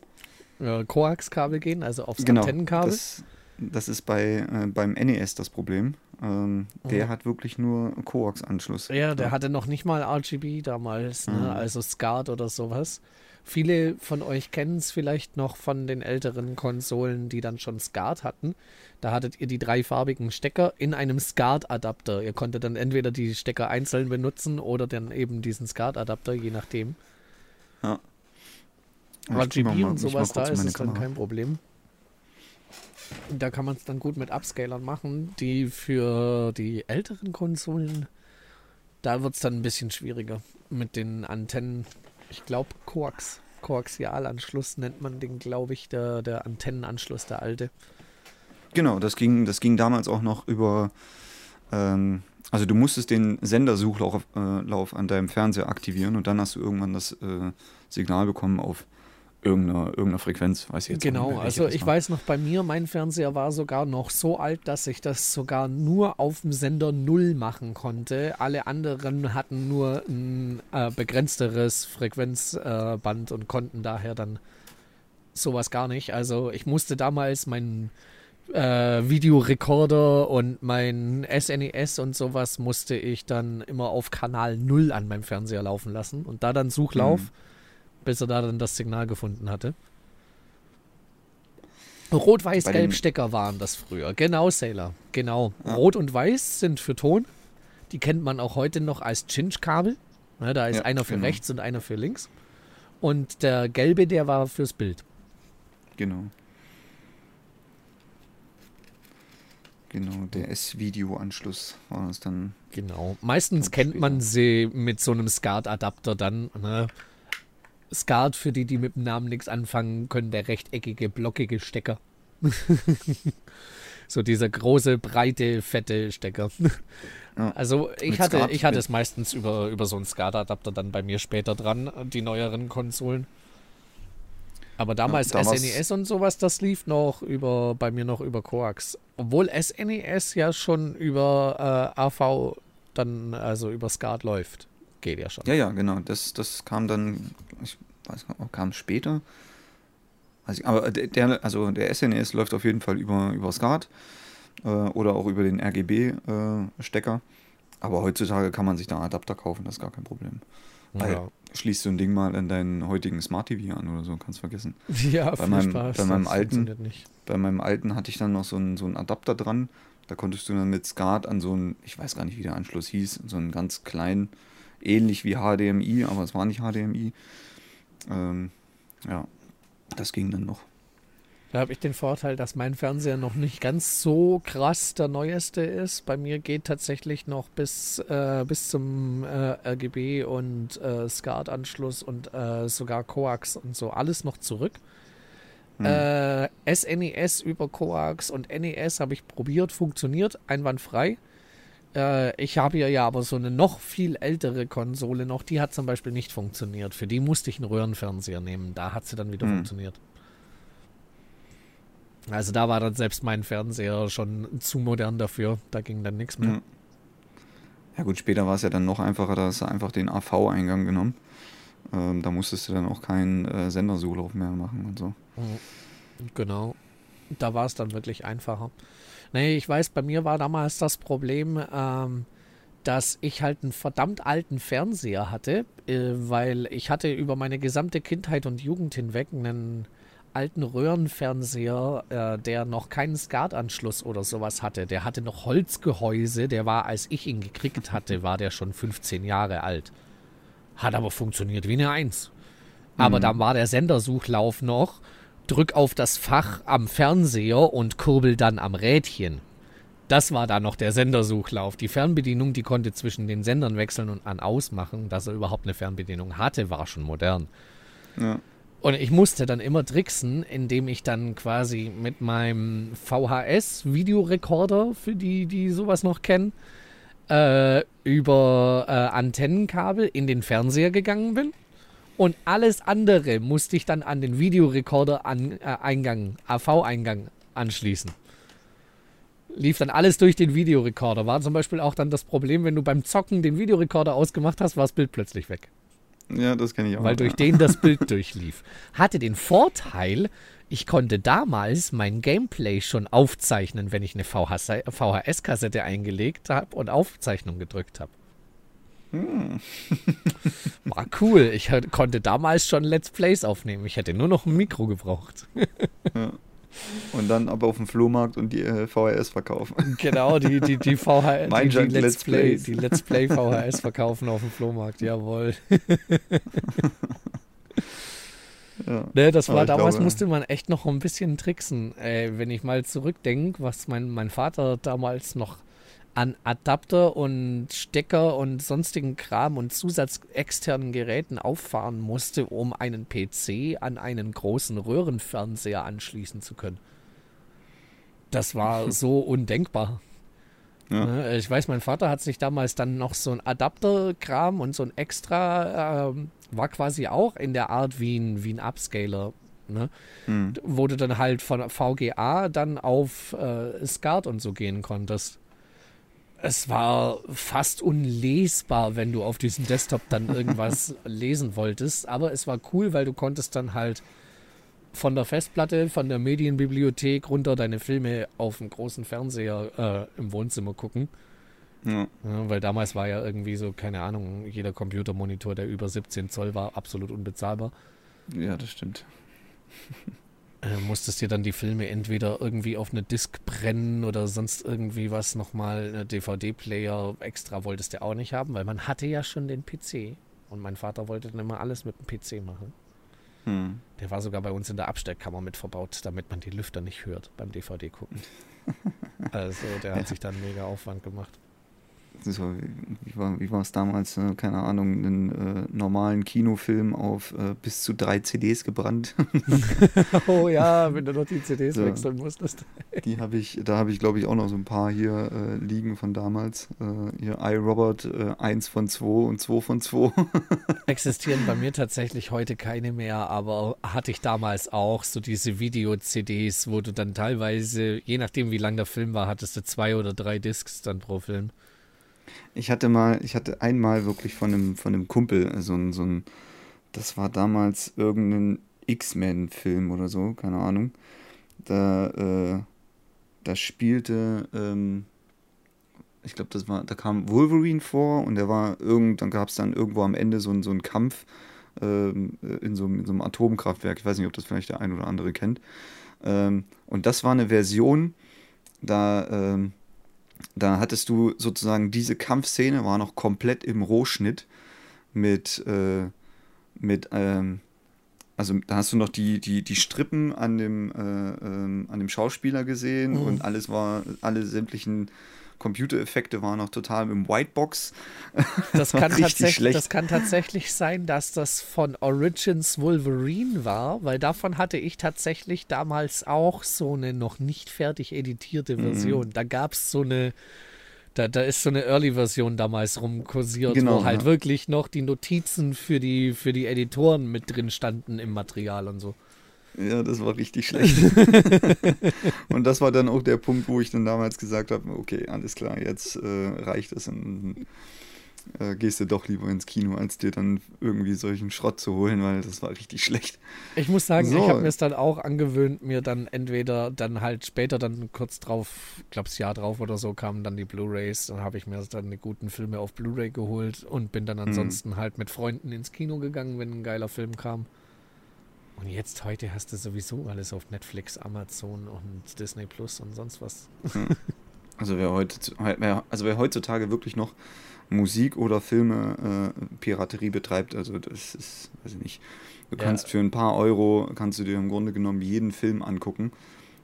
Speaker 1: äh, Koax-Kabel gehen, also aufs Antennenkabel.
Speaker 2: Genau, Das, das ist bei, äh, beim NES das Problem. Ähm, der
Speaker 1: Mhm.
Speaker 2: hat wirklich nur Koax-Anschluss.
Speaker 1: Ja, der hatte noch nicht mal RGB damals,
Speaker 2: Mhm.
Speaker 1: ne? also SCART oder sowas. Viele von euch kennen es vielleicht noch von den älteren Konsolen, die dann schon SCART hatten. Da hattet ihr die dreifarbigen Stecker in einem SCART-Adapter. Ihr konntet dann entweder die Stecker einzeln benutzen oder dann eben diesen SCART-Adapter, je nachdem.
Speaker 2: Ja,
Speaker 1: RGB
Speaker 2: mal-
Speaker 1: und sowas, da ist es dann kein Problem. Da kann man es dann gut mit Upscalern machen, die für die älteren Konsolen, da wird es dann ein bisschen schwieriger mit den Antennen. Ich glaube, Koax, Koaxialanschluss nennt man den, glaube ich, der, der Antennenanschluss, der alte.
Speaker 2: Genau, das ging, das ging damals auch noch über. Ähm, also du musstest den Sendersuchlauf äh, an deinem Fernseher aktivieren und dann hast du irgendwann das äh, Signal bekommen auf irgendeiner, irgendeiner Frequenz. Weiß ich jetzt auch nicht
Speaker 1: Genau, also ich weiß noch, bei mir, mein Fernseher war sogar noch so alt, dass ich das sogar nur auf dem Sender 0 machen konnte. Alle anderen hatten nur ein äh, begrenzteres Frequenzband äh, und konnten daher dann sowas gar nicht. Also ich musste damals meinen äh, Videorekorder und mein SNES und sowas musste ich dann immer auf Kanal 0 an meinem Fernseher laufen lassen und da dann Suchlauf,
Speaker 2: Mhm.
Speaker 1: Bis er da dann das Signal gefunden hatte.
Speaker 2: Bei
Speaker 1: Rot-Weiß-Gelb
Speaker 2: den-
Speaker 1: Stecker waren das früher. Genau, Sailor. Genau.
Speaker 2: Ja.
Speaker 1: Rot und Weiß sind für Ton. Die kennt man auch heute noch als Cinch-Kabel. Ne, da ist
Speaker 2: Ja,
Speaker 1: einer für
Speaker 2: genau.
Speaker 1: rechts und einer für links. Und der gelbe, der war fürs Bild.
Speaker 2: Genau. Genau, der S-Video-Anschluss war es dann.
Speaker 1: Genau. Meistens kennt man sie mit so einem SCART-Adapter dann. Ne? SCART, für die, die mit dem Namen nichts anfangen können, der rechteckige, blockige Stecker. so dieser große, breite, fette Stecker.
Speaker 2: Ja.
Speaker 1: Also ich hatte, ich hatte es meistens über, über so einen SCART-Adapter dann bei mir später dran, die neueren Konsolen. Aber damals
Speaker 2: damals-
Speaker 1: SNES und sowas, das lief noch über, bei mir noch über Coax. Obwohl SNES ja schon über äh, AV dann, also über SCART läuft. Geht ja schon.
Speaker 2: Ja, ja, genau. Das, das kam dann, ich weiß gar nicht, kam später. Ich, aber der, also der SNES läuft auf jeden Fall über, über SCART äh, oder auch über den RGB-Stecker. aber heutzutage kann man sich da einen Adapter kaufen, das ist gar kein Problem. Weil
Speaker 1: Ja,
Speaker 2: schließt so ein Ding mal an deinen heutigen Smart TV an oder so, kannst vergessen.
Speaker 1: ja
Speaker 2: Bei meinem-
Speaker 1: Spaß.
Speaker 2: bei meinem alten-. Bei meinem alten hatte ich dann noch so einen, so einen Adapter dran. Da konntest du dann mit SCART an so einen, ich weiß gar nicht, wie der Anschluss hieß, so einen ganz kleinen, ähnlich wie HDMI, aber es war nicht HDMI. Ähm, ja, das ging dann noch.
Speaker 1: Da habe ich den Vorteil, dass mein Fernseher noch nicht ganz so krass der neueste ist. Bei mir geht tatsächlich noch bis, äh, bis zum äh, RGB und äh, SCART-Anschluss und äh, sogar Coax und so alles noch zurück.
Speaker 2: Hm.
Speaker 1: Äh, SNES über Coax und NES habe ich probiert, funktioniert einwandfrei. Äh, ich habe hier ja aber so eine noch viel ältere Konsole noch, die hat zum Beispiel nicht funktioniert. Für die musste ich einen Röhrenfernseher nehmen. Da hat sie dann wieder
Speaker 2: Hm.
Speaker 1: funktioniert. Also da war dann selbst mein Fernseher schon zu modern dafür. Da ging dann nichts mehr.
Speaker 2: Ja. ja gut, später war es ja dann noch einfacher, da hast du einfach den AV-Eingang genommen. Ähm, da musstest du dann auch keinen äh, Sendersuchlauf mehr machen und so.
Speaker 1: Mhm. Genau. Da war es dann wirklich einfacher. Nee, ich weiß, bei mir war damals das Problem, ähm, dass ich halt einen verdammt alten Fernseher hatte, äh, weil ich hatte über meine gesamte Kindheit und Jugend hinweg einen alten Röhrenfernseher, äh, der noch keinen SCART-Anschluss oder sowas hatte. Der hatte noch Holzgehäuse, der war, als ich ihn gekriegt hatte, war der schon 15 Jahre alt. Hat aber funktioniert wie eine Eins. Aber
Speaker 2: Mhm.
Speaker 1: dann war der Sendersuchlauf noch, drück auf das Fach am Fernseher und kurbel dann am Rädchen. Das war dann noch der Sendersuchlauf. Die Fernbedienung, die konnte zwischen den Sendern wechseln und an ausmachen. Dass er überhaupt eine Fernbedienung hatte, war schon modern.
Speaker 2: Ja.
Speaker 1: Und ich musste dann immer tricksen, indem ich dann quasi mit meinem VHS-Videorekorder, für die, die sowas noch kennen, äh, über äh, Antennenkabel in den Fernseher gegangen bin. Und alles andere musste ich dann an den Videorekorder-Eingang, AV-Eingang anschließen. Lief dann alles durch den Videorekorder. War zum Beispiel auch dann das Problem, wenn du beim Zocken den Videorekorder ausgemacht hast, war das Bild plötzlich weg
Speaker 2: ja, das kenne ich auch.
Speaker 1: weil durch
Speaker 2: ja.
Speaker 1: den das Bild durchlief. Hatte den Vorteil, ich konnte damals mein Gameplay schon aufzeichnen, wenn ich eine VHS VHS-Kassette eingelegt habe und Aufzeichnung gedrückt habe.
Speaker 2: Hm.
Speaker 1: War cool. Ich konnte damals schon Let's Plays aufnehmen. Ich hätte nur noch ein Mikro gebraucht.
Speaker 2: Ja. Und dann aber auf dem Flohmarkt und die äh, VHS verkaufen.
Speaker 1: Genau, die, die, die VHS, die, die, Let's
Speaker 2: Let's
Speaker 1: Play,
Speaker 2: Plays.
Speaker 1: die Let's Play VHS verkaufen auf dem Flohmarkt, jawohl.
Speaker 2: Ja.
Speaker 1: Ne, das war damals
Speaker 2: glaube-
Speaker 1: musste man echt noch ein bisschen tricksen. Äh, wenn ich mal zurückdenke, was mein, mein Vater damals noch an Adapter und Stecker und sonstigen Kram und zusatzexternen Geräten auffahren musste, um einen PC an einen großen Röhrenfernseher anschließen zu können. Das war so undenkbar.
Speaker 2: Ja.
Speaker 1: Ne, Ich weiß, mein Vater hat sich damals dann noch so ein Adapterkram und so ein extra, ähm, war quasi auch in der Art wie ein, wie ein Upscaler. Ne?
Speaker 2: Hm.
Speaker 1: Wo du dann halt von VGA dann auf äh, SCART und so gehen konntest. Es war fast unlesbar, wenn du auf diesem Desktop dann irgendwas lesen wolltest, aber es war cool, weil du konntest dann halt von der Festplatte, von der Medienbibliothek runter deine Filme auf dem großen Fernseher äh, im Wohnzimmer gucken.
Speaker 2: Ja.
Speaker 1: Ja, weil damals war ja irgendwie so, keine Ahnung, jeder Computermonitor, der über 17 Zoll war, absolut unbezahlbar.
Speaker 2: ja, das stimmt.
Speaker 1: Äh, musstest dir dann die Filme entweder irgendwie auf eine Disk brennen oder sonst irgendwie was nochmal, eine DVD-Player extra wolltest du auch nicht haben, weil man hatte ja schon den PC. Und mein Vater wollte dann immer alles mit dem PC machen. Hm. Der war sogar bei uns in der Abstellkammer mit verbaut, damit man die Lüfter nicht hört beim DVD gucken. also der hat sich dann mega Aufwand gemacht
Speaker 2: so, wie, war, wie war es damals, äh, keine Ahnung, einen äh, normalen Kinofilm auf äh, bis zu drei CDs gebrannt.
Speaker 1: oh ja, wenn du noch die CDs so, wechseln musstest.
Speaker 2: die habe ich, da habe ich glaube ich auch noch so ein paar hier äh, liegen von damals. Äh, hier iRobot äh, 1 von 2 und 2 von 2.
Speaker 1: Existieren bei mir tatsächlich heute keine mehr, aber hatte ich damals auch so diese Video-CDs, wo du dann teilweise, je nachdem wie lang der Film war, hattest du zwei oder drei Discs dann pro Film.
Speaker 2: Ich hatte mal, ich hatte einmal wirklich von einem, von einem Kumpel so ein, so ein, das war damals irgendein X-Men-Film oder so, keine Ahnung. Da, äh, da spielte, ähm, ich glaube, das war, da kam Wolverine vor und der war irgend, dann gab es dann irgendwo am Ende so, so einen Kampf ähm, in, so, in so einem Atomkraftwerk. Ich weiß nicht, ob das vielleicht der ein oder andere kennt. Ähm, und das war eine Version, da, ähm, da hattest du sozusagen diese Kampfszene, war noch komplett im Rohschnitt mit, äh, mit ähm, also da hast du noch die, die, die Strippen an dem, äh, ähm, an dem Schauspieler gesehen mhm. und alles war, alle sämtlichen Computereffekte waren noch total im Whitebox.
Speaker 1: Das, kann, tatsächlich, das kann tatsächlich sein, dass das von Origins Wolverine war, weil davon hatte ich tatsächlich damals auch so eine noch nicht fertig editierte mhm. Version. Mhm. Da gab es so eine. Da, da ist so eine Early-Version damals rumkursiert, genau, wo halt ja. wirklich noch die Notizen für die, für die Editoren mit drin standen im Material und so.
Speaker 2: Ja, das war richtig schlecht. und das war dann auch der Punkt, wo ich dann damals gesagt habe, okay, alles klar, jetzt äh, reicht es und äh, gehst du doch lieber ins Kino, als dir dann irgendwie solchen Schrott zu holen, weil das war richtig schlecht.
Speaker 1: Ich muss sagen, so. ich habe mir es dann auch angewöhnt, mir dann entweder dann halt später dann kurz drauf, ich glaube das Jahr drauf oder so, kamen dann die Blu-Rays, dann habe ich mir dann die guten Filme auf Blu-ray geholt und bin dann mhm. ansonsten mhm. halt mit Freunden ins Kino gegangen, wenn ein geiler Film kam. Und jetzt heute hast du sowieso alles auf Netflix, Amazon und Disney Plus und sonst was.
Speaker 2: Also wer, heute, also wer heutzutage wirklich noch Musik oder Filme äh, Piraterie betreibt, also das ist, weiß ich nicht. Du ja. kannst für ein paar Euro, kannst du dir im Grunde genommen jeden Film angucken.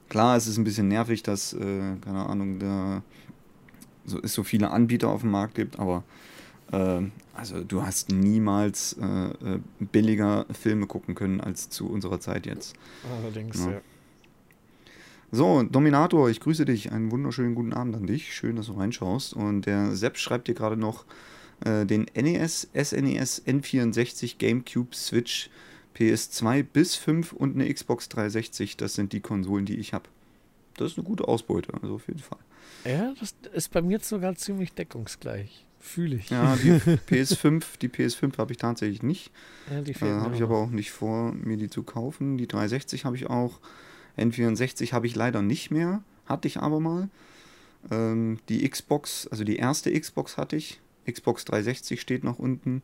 Speaker 2: Klar, es ist ein bisschen nervig, dass, äh, keine Ahnung, da so, es so viele Anbieter auf dem Markt gibt, aber also du hast niemals äh, äh, billiger Filme gucken können als zu unserer Zeit jetzt.
Speaker 1: Allerdings, ja. ja.
Speaker 2: So, Dominator, ich grüße dich. Einen wunderschönen guten Abend an dich. Schön, dass du reinschaust. Und der Sepp schreibt dir gerade noch äh, den NES, SNES, N64, GameCube, Switch, PS2 bis 5 und eine Xbox 360. Das sind die Konsolen, die ich habe. Das ist eine gute Ausbeute, also auf jeden Fall.
Speaker 1: Ja, das ist bei mir jetzt sogar ziemlich deckungsgleich. Fühle ich.
Speaker 2: Ja, die PS5, die PS5 habe ich tatsächlich nicht. Ja, die äh, habe ich aber auch nicht vor, mir die zu kaufen. Die 360 habe ich auch. N64 habe ich leider nicht mehr. Hatte ich aber mal. Ähm, die Xbox, also die erste Xbox hatte ich. Xbox 360 steht noch unten.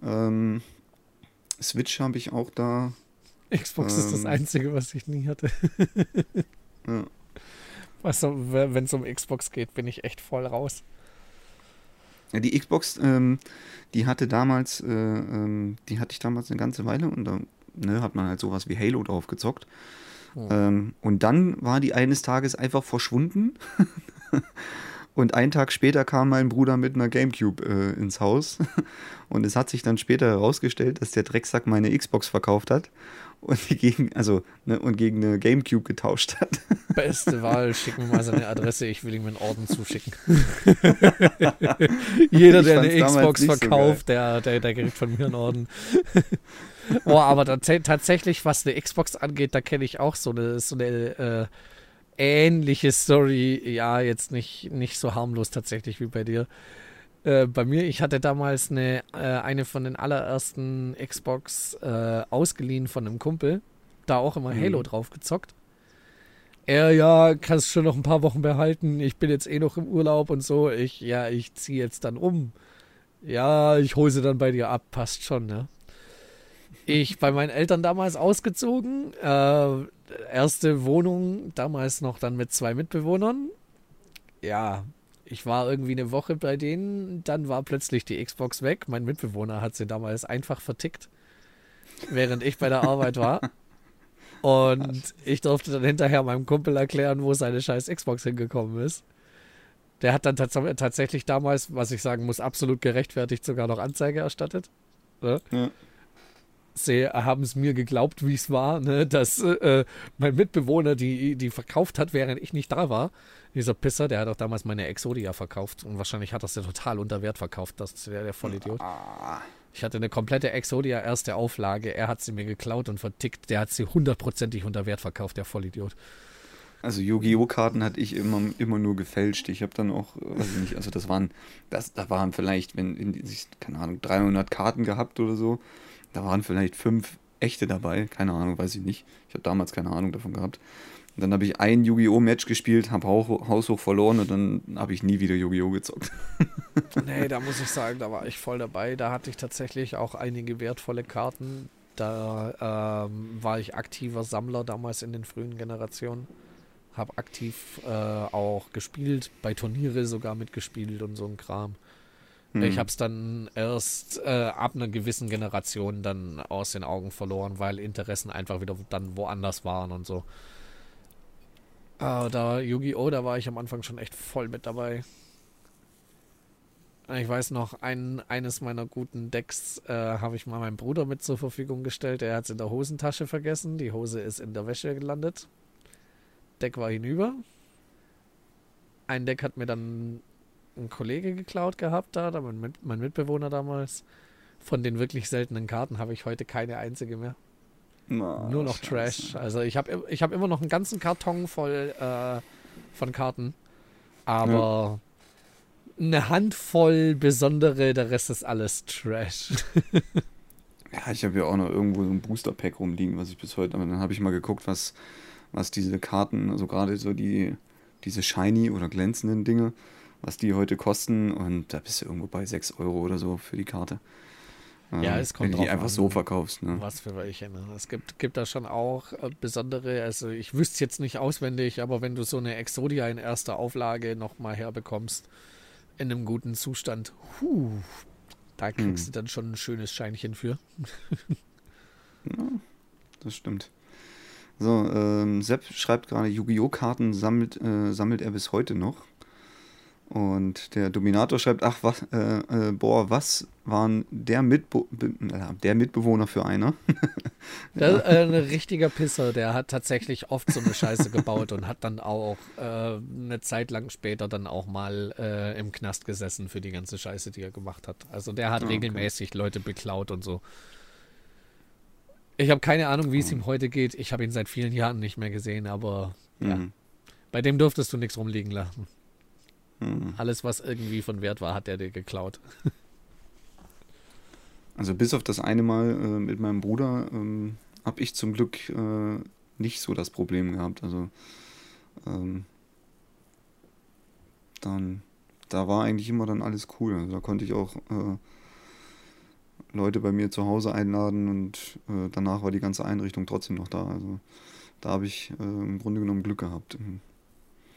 Speaker 2: Ähm, Switch habe ich auch da.
Speaker 1: Xbox ähm, ist das ähm, Einzige, was ich nie hatte. ja. wenn es um Xbox geht, bin ich echt voll raus.
Speaker 2: Die Xbox, ähm, die hatte damals, äh, ähm, die hatte ich damals eine ganze Weile und da ne, hat man halt sowas wie Halo drauf gezockt. Oh. Ähm, und dann war die eines Tages einfach verschwunden. und einen Tag später kam mein Bruder mit einer Gamecube äh, ins Haus. Und es hat sich dann später herausgestellt, dass der Drecksack meine Xbox verkauft hat und gegen, also, ne, und gegen eine Gamecube getauscht hat.
Speaker 1: Beste Wahl, schick mir mal seine Adresse, ich will ihm einen Orden zuschicken. Jeder, der eine Xbox verkauft, so der, der, der kriegt von mir einen Orden. Boah, aber tatsächlich, was eine Xbox angeht, da kenne ich auch so eine, so eine äh, ähnliche Story. Ja, jetzt nicht, nicht so harmlos tatsächlich wie bei dir. Äh, bei mir, ich hatte damals eine, äh, eine von den allerersten Xbox äh, ausgeliehen von einem Kumpel. Da auch immer Halo mhm. drauf gezockt. Er, ja, kannst schon noch ein paar Wochen behalten. Ich bin jetzt eh noch im Urlaub und so. Ich, ja, ich ziehe jetzt dann um. Ja, ich hole sie dann bei dir ab. Passt schon, ne? Ich bei meinen Eltern damals ausgezogen. Äh, erste Wohnung, damals noch dann mit zwei Mitbewohnern. Ja, ich war irgendwie eine Woche bei denen, dann war plötzlich die Xbox weg. Mein Mitbewohner hat sie damals einfach vertickt. während ich bei der Arbeit war. Und ich durfte dann hinterher meinem Kumpel erklären, wo seine scheiß Xbox hingekommen ist. Der hat dann tats tatsächlich damals, was ich sagen muss, absolut gerechtfertigt sogar noch Anzeige erstattet. Ne? Ja. Sie haben es mir geglaubt, wie es war, ne? dass äh, mein Mitbewohner die, die verkauft hat, während ich nicht da war. Dieser Pisser, der hat auch damals meine Exodia verkauft und wahrscheinlich hat das ja total unter Wert verkauft. Das ist der, der Vollidiot. Ah. Ich hatte eine komplette Exodia erste Auflage. Er hat sie mir geklaut und vertickt. Der hat sie hundertprozentig unter Wert verkauft, der Vollidiot.
Speaker 2: Also Yu-Gi-Oh! Karten hatte ich immer, immer nur gefälscht. Ich habe dann auch, weiß ich nicht, also das waren, das, da waren vielleicht, wenn, in, keine Ahnung, 300 Karten gehabt oder so. Da waren vielleicht fünf echte dabei. Keine Ahnung, weiß ich nicht. Ich habe damals keine Ahnung davon gehabt. Und dann habe ich ein Yu-Gi-Oh! Match gespielt, habe haushoch verloren und dann habe ich nie wieder Yu-Gi-Oh! gezockt.
Speaker 1: nee, da muss ich sagen, da war ich voll dabei. Da hatte ich tatsächlich auch einige wertvolle Karten. Da ähm, war ich aktiver Sammler damals in den frühen Generationen. Habe aktiv äh, auch gespielt, bei Turniere sogar mitgespielt und so ein Kram. Hm. Ich habe es dann erst äh, ab einer gewissen Generation dann aus den Augen verloren, weil Interessen einfach wieder dann woanders waren und so. Uh, da Yu-Gi-Oh! da war ich am Anfang schon echt voll mit dabei. Ich weiß noch, ein, eines meiner guten Decks äh, habe ich mal meinem Bruder mit zur Verfügung gestellt. Er hat es in der Hosentasche vergessen. Die Hose ist in der Wäsche gelandet. Deck war hinüber. Ein Deck hat mir dann ein Kollege geklaut gehabt, da, mein, mein Mitbewohner damals. Von den wirklich seltenen Karten habe ich heute keine einzige mehr. Oh, Nur noch Scheiße. Trash. Also ich habe ich hab immer noch einen ganzen Karton voll äh, von Karten. Aber ja. eine Handvoll besondere, der Rest ist alles Trash.
Speaker 2: ja, ich habe ja auch noch irgendwo so ein Booster-Pack rumliegen, was ich bis heute, aber dann habe ich mal geguckt, was, was diese Karten, also gerade so die, diese shiny oder glänzenden Dinge, was die heute kosten und da bist du irgendwo bei 6 Euro oder so für die Karte.
Speaker 1: Ja, es kommt
Speaker 2: Wenn du die einfach an, so verkaufst. Ne?
Speaker 1: Was für welche. Ne? Es gibt, gibt da schon auch äh, besondere, also ich wüsste es jetzt nicht auswendig, aber wenn du so eine Exodia in erster Auflage nochmal herbekommst, in einem guten Zustand, huh, da kriegst hm. du dann schon ein schönes Scheinchen für.
Speaker 2: ja, das stimmt. So, ähm, Sepp schreibt gerade, Yu-Gi-Oh! Karten sammelt, äh, sammelt er bis heute noch. Und der Dominator schreibt, ach, was, äh, äh, boah, was waren der, Mitbe äh, der Mitbewohner für einer?
Speaker 1: Das äh, ein richtiger Pisser, der hat tatsächlich oft so eine Scheiße gebaut und hat dann auch äh, eine Zeit lang später dann auch mal äh, im Knast gesessen für die ganze Scheiße, die er gemacht hat. Also der hat ah, okay. regelmäßig Leute beklaut und so. Ich habe keine Ahnung, wie es oh. ihm heute geht. Ich habe ihn seit vielen Jahren nicht mehr gesehen, aber mhm. ja, bei dem durftest du nichts rumliegen lassen. Mhm. Alles, was irgendwie von Wert war, hat er dir geklaut.
Speaker 2: Also bis auf das eine Mal äh, mit meinem Bruder ähm, habe ich zum Glück äh, nicht so das Problem gehabt. Also ähm, dann, da war eigentlich immer dann alles cool. Also da konnte ich auch äh, Leute bei mir zu Hause einladen und äh, danach war die ganze Einrichtung trotzdem noch da. Also da habe ich äh, im Grunde genommen Glück gehabt.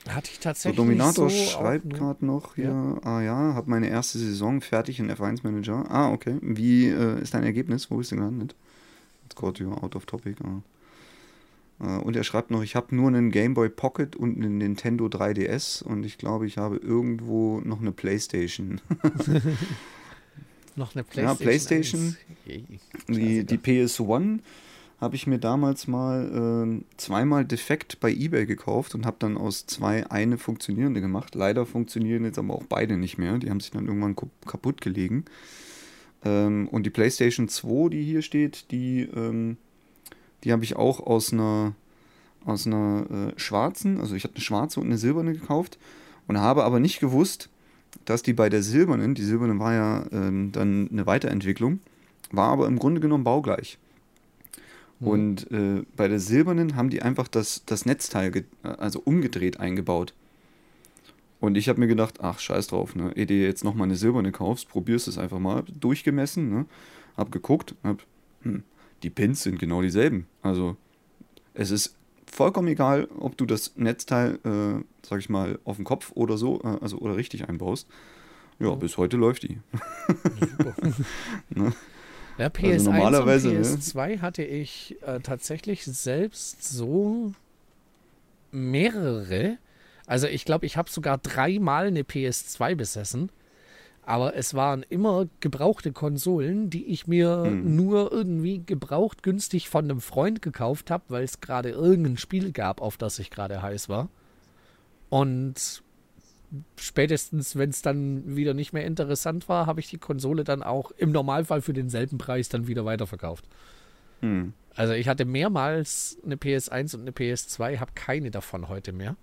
Speaker 1: Hatte ich tatsächlich.
Speaker 2: So, Dominator so schreibt gerade noch hier, ja. ah ja, habe meine erste Saison fertig in F1 Manager. Ah, okay. Wie äh, ist dein Ergebnis? Wo bist du gelandet? Jetzt got you out of topic. Ah. Äh, und er schreibt noch, ich habe nur einen Game Boy Pocket und einen Nintendo 3DS und ich glaube, ich habe irgendwo noch eine Playstation.
Speaker 1: noch eine Playstation.
Speaker 2: Ja, Playstation. Die, die PS1 habe ich mir damals mal äh, zweimal defekt bei eBay gekauft und habe dann aus zwei eine funktionierende gemacht. Leider funktionieren jetzt aber auch beide nicht mehr. Die haben sich dann irgendwann kaputt gelegen. Ähm, und die PlayStation 2, die hier steht, die, ähm, die habe ich auch aus einer, aus einer äh, schwarzen, also ich habe eine schwarze und eine silberne gekauft und habe aber nicht gewusst, dass die bei der silbernen, die silberne war ja ähm, dann eine Weiterentwicklung, war aber im Grunde genommen baugleich. Mhm. Und äh, bei der silbernen haben die einfach das, das Netzteil also umgedreht eingebaut. Und ich habe mir gedacht, ach, scheiß drauf, ne? Ehe du jetzt nochmal eine silberne kaufst, probierst es einfach mal. Durchgemessen, ne? Hab geguckt, hab, hm, die Pins sind genau dieselben. Also, es ist vollkommen egal, ob du das Netzteil, äh, sag ich mal, auf dem Kopf oder so, äh, also oder richtig einbaust. Ja, bis heute läuft die. ne?
Speaker 1: Ja, PS1 also normalerweise, und PS2 ne? hatte ich äh, tatsächlich selbst so mehrere. Also ich glaube, ich habe sogar dreimal eine PS2 besessen. Aber es waren immer gebrauchte Konsolen, die ich mir hm. nur irgendwie gebraucht günstig von einem Freund gekauft habe, weil es gerade irgendein Spiel gab, auf das ich gerade heiß war. Und spätestens, wenn es dann wieder nicht mehr interessant war, habe ich die Konsole dann auch im Normalfall für denselben Preis dann wieder weiterverkauft. Hm. Also ich hatte mehrmals eine PS1 und eine PS2, habe keine davon heute mehr.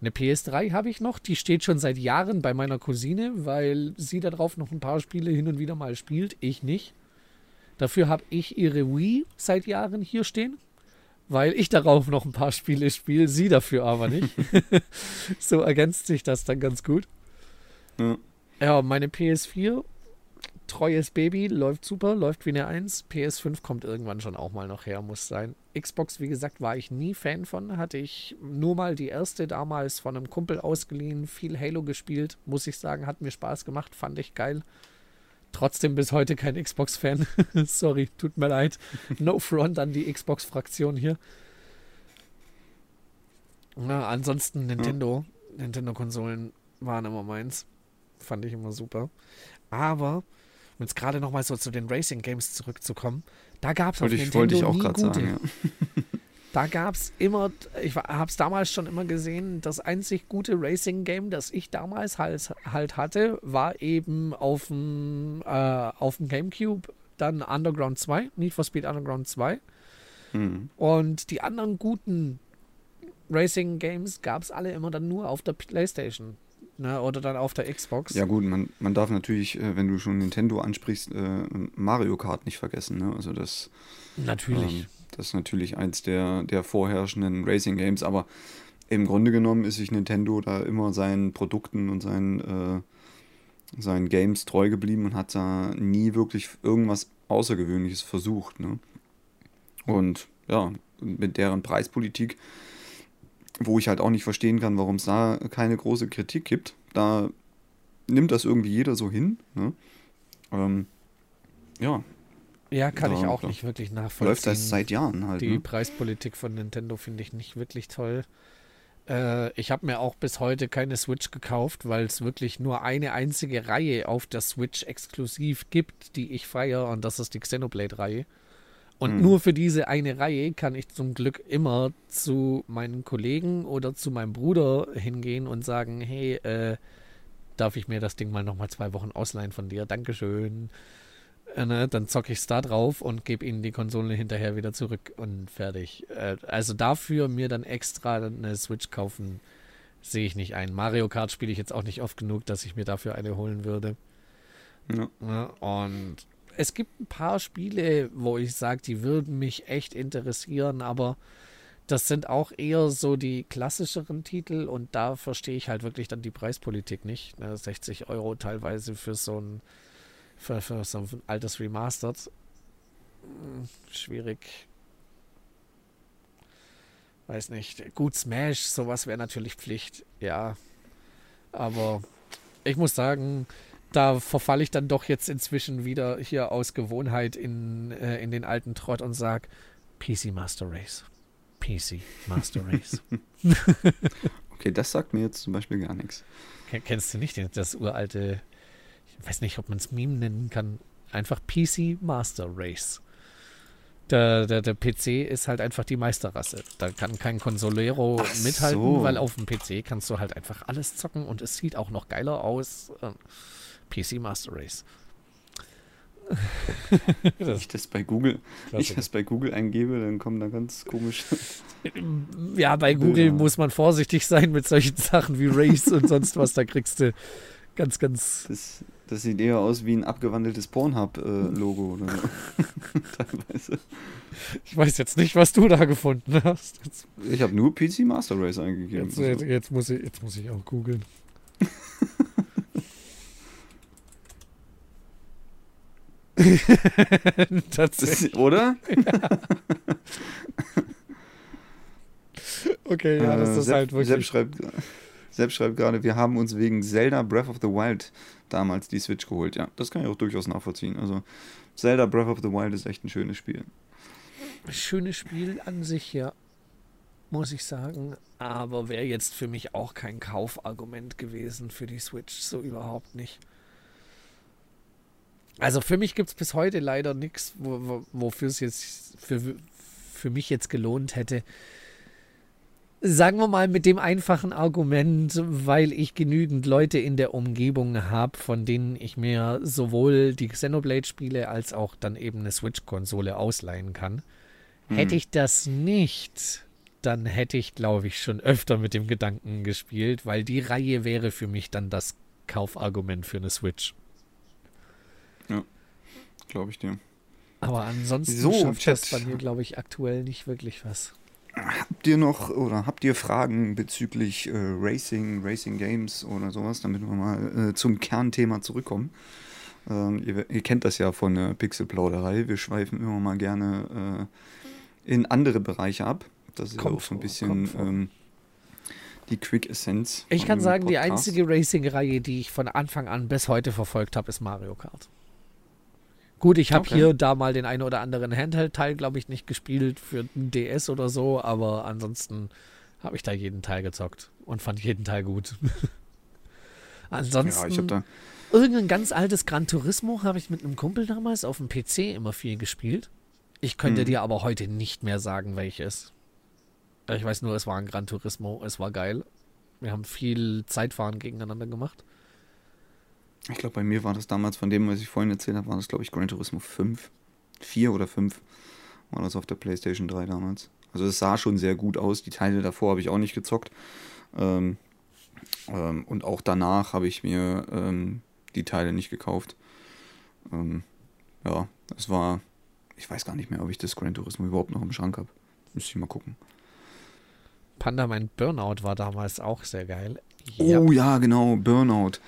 Speaker 1: Eine PS3 habe ich noch, die steht schon seit Jahren bei meiner Cousine, weil sie darauf noch ein paar Spiele hin und wieder mal spielt, ich nicht. Dafür habe ich ihre Wii seit Jahren hier stehen, weil ich darauf noch ein paar Spiele spiele, sie dafür aber nicht. so ergänzt sich das dann ganz gut. Ja, ja meine PS4 treues Baby, läuft super, läuft wie eine 1. PS5 kommt irgendwann schon auch mal noch her, muss sein. Xbox, wie gesagt, war ich nie Fan von. Hatte ich nur mal die erste damals von einem Kumpel ausgeliehen, viel Halo gespielt, muss ich sagen, hat mir Spaß gemacht, fand ich geil. Trotzdem bis heute kein Xbox-Fan. Sorry, tut mir leid. No front an die Xbox-Fraktion hier. Na, ansonsten Nintendo. Ja. Nintendo-Konsolen waren immer meins. Fand ich immer super. Aber um jetzt gerade nochmal so zu den Racing Games zurückzukommen, da gab es auf ich, Nintendo ich auch nie gute. Sagen, ja. Da gab es immer, ich habe es damals schon immer gesehen, das einzig gute Racing-Game, das ich damals halt, halt hatte, war eben auf dem, äh, auf dem Gamecube dann Underground 2, Need for Speed Underground 2. Mhm. Und die anderen guten Racing-Games gab es alle immer dann nur auf der Playstation ne? oder dann auf der Xbox.
Speaker 2: Ja gut, man, man darf natürlich, äh, wenn du schon Nintendo ansprichst, äh, Mario Kart nicht vergessen. Ne? Also das,
Speaker 1: natürlich.
Speaker 2: Ähm, das ist natürlich eins der, der vorherrschenden Racing Games, aber im Grunde genommen ist sich Nintendo da immer seinen Produkten und seinen, äh, seinen Games treu geblieben und hat da nie wirklich irgendwas Außergewöhnliches versucht. Ne? Und ja, mit deren Preispolitik wo ich halt auch nicht verstehen kann, warum es da keine große Kritik gibt. Da nimmt das irgendwie jeder so hin. Ne? Ähm, ja.
Speaker 1: Ja, kann da, ich auch nicht wirklich nachvollziehen.
Speaker 2: Läuft das seit Jahren halt.
Speaker 1: Die ne? Preispolitik von Nintendo finde ich nicht wirklich toll. Äh, ich habe mir auch bis heute keine Switch gekauft, weil es wirklich nur eine einzige Reihe auf der Switch exklusiv gibt, die ich feiere, und das ist die Xenoblade-Reihe. Und mhm. nur für diese eine Reihe kann ich zum Glück immer zu meinen Kollegen oder zu meinem Bruder hingehen und sagen, hey, äh, darf ich mir das Ding mal nochmal zwei Wochen ausleihen von dir? Dankeschön. Äh, ne? Dann zocke ich es da drauf und gebe ihnen die Konsole hinterher wieder zurück und fertig. Äh, also dafür mir dann extra eine Switch kaufen, sehe ich nicht ein. Mario Kart spiele ich jetzt auch nicht oft genug, dass ich mir dafür eine holen würde. Ja. Ja, und es gibt ein paar Spiele, wo ich sage, die würden mich echt interessieren, aber das sind auch eher so die klassischeren Titel und da verstehe ich halt wirklich dann die Preispolitik nicht. Ne? 60 Euro teilweise für so ein, für, für so ein altes Remastered. Hm, schwierig. Weiß nicht. Gut, Smash, sowas wäre natürlich Pflicht, ja. Aber ich muss sagen, da verfalle ich dann doch jetzt inzwischen wieder hier aus Gewohnheit in, äh, in den alten Trott und sage PC Master Race. PC Master Race.
Speaker 2: okay, das sagt mir jetzt zum Beispiel gar nichts.
Speaker 1: Kennst du nicht das uralte, ich weiß nicht, ob man es Meme nennen kann, einfach PC Master Race. Der, der, der PC ist halt einfach die Meisterrasse. Da kann kein Consolero Ach mithalten, so. weil auf dem PC kannst du halt einfach alles zocken und es sieht auch noch geiler aus. Ähm, PC Master Race.
Speaker 2: Wenn ich das bei Google, ich das bei Google eingebe, dann kommen da ganz komische.
Speaker 1: Ja, bei Google ja. muss man vorsichtig sein mit solchen Sachen wie Race und sonst was. Da kriegst du ganz, ganz.
Speaker 2: Das, das sieht eher aus wie ein abgewandeltes Pornhub-Logo. Äh,
Speaker 1: Teilweise. Ich weiß jetzt nicht, was du da gefunden hast.
Speaker 2: Jetzt, ich habe nur PC Master Race eingegeben.
Speaker 1: Jetzt, jetzt, jetzt, muss, ich, jetzt muss ich auch googeln.
Speaker 2: Tatsächlich. oder? Ja.
Speaker 1: okay, ja, das äh, ist Sepp, halt wirklich.
Speaker 2: Sepp schreibt, Selbst schreibt gerade, wir haben uns wegen Zelda Breath of the Wild damals die Switch geholt. Ja, das kann ich auch durchaus nachvollziehen. Also Zelda Breath of the Wild ist echt ein schönes Spiel.
Speaker 1: Schönes Spiel an sich, ja. Muss ich sagen. Aber wäre jetzt für mich auch kein Kaufargument gewesen für die Switch. So überhaupt nicht. Also für mich gibt es bis heute leider nichts, wo, wo, wofür es jetzt für, für mich jetzt gelohnt hätte. Sagen wir mal mit dem einfachen Argument, weil ich genügend Leute in der Umgebung habe, von denen ich mir sowohl die Xenoblade-Spiele als auch dann eben eine Switch-Konsole ausleihen kann. Hm. Hätte ich das nicht, dann hätte ich, glaube ich, schon öfter mit dem Gedanken gespielt, weil die Reihe wäre für mich dann das Kaufargument für eine Switch.
Speaker 2: Ja, glaube ich dir.
Speaker 1: Aber ansonsten so, schafft das bei mir, glaube ich, aktuell nicht wirklich was.
Speaker 2: Habt ihr noch oder habt ihr Fragen bezüglich äh, Racing, Racing Games oder sowas, damit wir mal äh, zum Kernthema zurückkommen? Ähm, ihr, ihr, kennt das ja von der Pixelplauderei. Wir schweifen immer mal gerne äh, in andere Bereiche ab. Das ist kommt auch so ein bisschen ähm, die Quick Essence.
Speaker 1: Ich kann sagen, Podcast. die einzige Racing-Reihe, die ich von Anfang an bis heute verfolgt habe, ist Mario Kart. Gut, ich habe okay. hier da mal den einen oder anderen Handheld-Teil, glaube ich, nicht gespielt für ein DS oder so, aber ansonsten habe ich da jeden Teil gezockt und fand jeden Teil gut. ansonsten, ja, da irgendein ganz altes Gran Turismo habe ich mit einem Kumpel damals auf dem PC immer viel gespielt. Ich könnte hm. dir aber heute nicht mehr sagen, welches. Ich weiß nur, es war ein Gran Turismo, es war geil. Wir haben viel Zeitfahren gegeneinander gemacht.
Speaker 2: Ich glaube, bei mir war das damals, von dem, was ich vorhin erzählt habe, war das, glaube ich, Gran Turismo 5. 4 oder 5 war das auf der PlayStation 3 damals. Also es sah schon sehr gut aus. Die Teile davor habe ich auch nicht gezockt. Ähm, ähm, und auch danach habe ich mir ähm, die Teile nicht gekauft. Ähm, ja, es war, ich weiß gar nicht mehr, ob ich das Gran Turismo überhaupt noch im Schrank habe. Müsste ich mal gucken.
Speaker 1: Panda, mein Burnout war damals auch sehr geil.
Speaker 2: Oh ja, genau, Burnout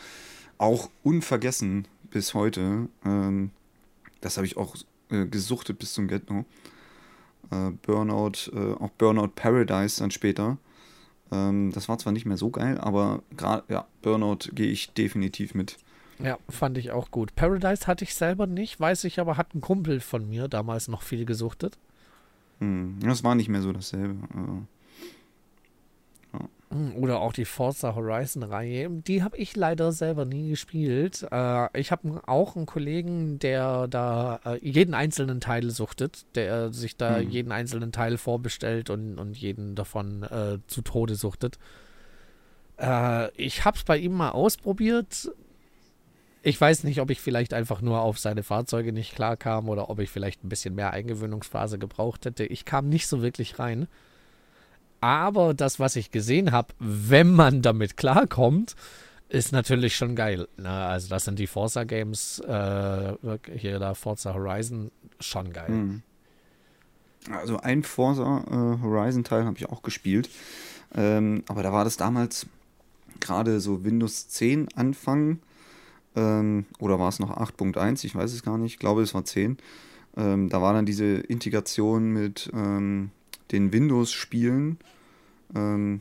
Speaker 2: auch unvergessen bis heute. Ähm, das habe ich auch äh, gesuchtet bis zum Ghetto. Äh, Burnout, äh, auch Burnout Paradise dann später. Ähm, das war zwar nicht mehr so geil, aber gerade, ja, Burnout gehe ich definitiv mit.
Speaker 1: Ja, fand ich auch gut. Paradise hatte ich selber nicht, weiß ich aber, hat ein Kumpel von mir damals noch viel gesuchtet.
Speaker 2: Hm, das war nicht mehr so dasselbe. Also.
Speaker 1: Hm, oder auch die Forza Horizon Reihe. Die habe ich leider selber nie gespielt. Äh, ich habe auch einen Kollegen, der da äh, jeden einzelnen Teil suchtet, der sich da hm. jeden einzelnen Teil vorbestellt und, und jeden davon äh, zu Tode suchtet. Äh, ich habe es bei ihm mal ausprobiert. Ich weiß nicht, ob ich vielleicht einfach nur auf seine Fahrzeuge nicht klarkam oder ob ich vielleicht ein bisschen mehr Eingewöhnungsphase gebraucht hätte. Ich kam nicht so wirklich rein. Aber das, was ich gesehen habe, wenn man damit klarkommt, ist natürlich schon geil. Ne? Also das sind die Forza Games, äh, hier da Forza Horizon, schon geil. Hm.
Speaker 2: Also ein Forza äh, Horizon Teil habe ich auch gespielt. Ähm, aber da war das damals gerade so Windows 10 Anfang. Ähm, oder war es noch 8.1? Ich weiß es gar nicht. Ich glaube, es war 10. Ähm, da war dann diese Integration mit ähm, den Windows-Spielen. Ähm,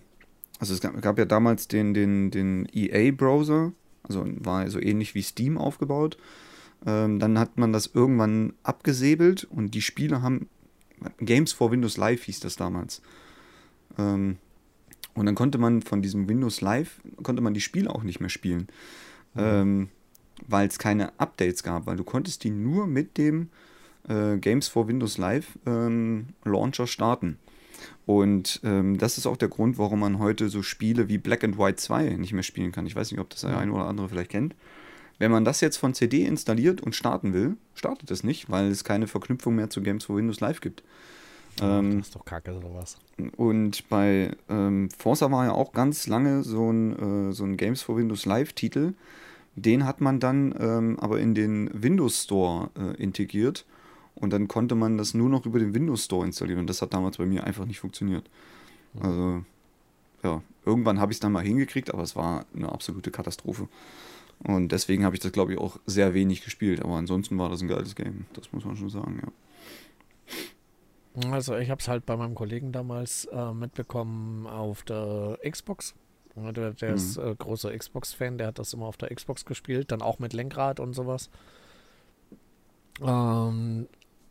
Speaker 2: also es gab, gab, ja damals den, den, den EA-Browser, also war so ähnlich wie Steam aufgebaut. Ähm, dann hat man das irgendwann abgesäbelt und die Spiele haben Games for Windows Live hieß das damals. Ähm, und dann konnte man von diesem Windows Live, konnte man die Spiele auch nicht mehr spielen. Mhm. Ähm, weil es keine Updates gab, weil du konntest die nur mit dem äh, Games for Windows Live ähm, Launcher starten. Und ähm, das ist auch der Grund, warum man heute so Spiele wie Black and White 2 nicht mehr spielen kann. Ich weiß nicht, ob das der eine oder andere vielleicht kennt. Wenn man das jetzt von CD installiert und starten will, startet es nicht, weil es keine Verknüpfung mehr zu Games for Windows Live gibt.
Speaker 1: Ähm, das ist doch kacke, sowas.
Speaker 2: Und bei ähm, Forza war ja auch ganz lange so ein, äh, so ein Games for Windows Live-Titel. Den hat man dann ähm, aber in den Windows Store äh, integriert und dann konnte man das nur noch über den Windows Store installieren. Und das hat damals bei mir einfach nicht funktioniert. Also, ja, irgendwann habe ich es dann mal hingekriegt, aber es war eine absolute Katastrophe. Und deswegen habe ich das, glaube ich, auch sehr wenig gespielt. Aber ansonsten war das ein geiles Game. Das muss man schon sagen, ja.
Speaker 1: Also ich habe es halt bei meinem Kollegen damals äh, mitbekommen auf der Xbox. Der, der mhm. ist äh, großer Xbox-Fan, der hat das immer auf der Xbox gespielt, dann auch mit Lenkrad und sowas. Ähm,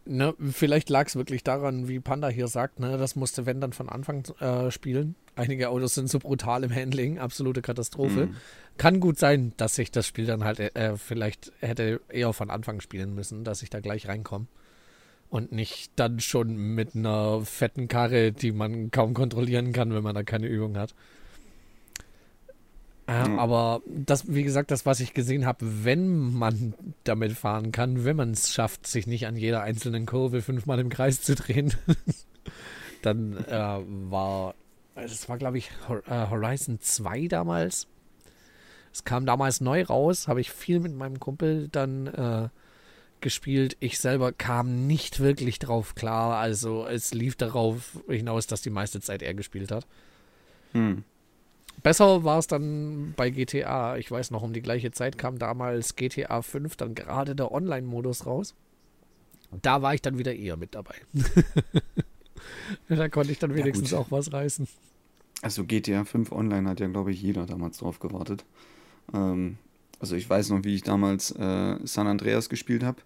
Speaker 1: ne, vielleicht lag es wirklich daran, wie Panda hier sagt, ne, das musste wenn dann von Anfang äh, spielen. Einige Autos sind so brutal im Handling, absolute Katastrophe. Mhm. Kann gut sein, dass ich das Spiel dann halt äh, vielleicht hätte eher von Anfang spielen müssen, dass ich da gleich reinkomme. Und nicht dann schon mit einer fetten Karre, die man kaum kontrollieren kann, wenn man da keine Übung hat. Äh, mhm. Aber das, wie gesagt, das, was ich gesehen habe, wenn man damit fahren kann, wenn man es schafft, sich nicht an jeder einzelnen Kurve fünfmal im Kreis zu drehen, dann äh, war, das war, glaube ich, äh, Horizon 2 damals. Es kam damals neu raus, habe ich viel mit meinem Kumpel dann äh, gespielt. Ich selber kam nicht wirklich drauf klar. Also es lief darauf hinaus, dass die meiste Zeit er gespielt hat. Hm. Besser war es dann bei GTA. Ich weiß noch, um die gleiche Zeit kam damals GTA 5 dann gerade der Online-Modus raus. Da war ich dann wieder eher mit dabei. da konnte ich dann wenigstens ja, auch was reißen.
Speaker 2: Also GTA 5 Online hat ja, glaube ich, jeder damals drauf gewartet. Ähm, also ich weiß noch, wie ich damals äh, San Andreas gespielt habe.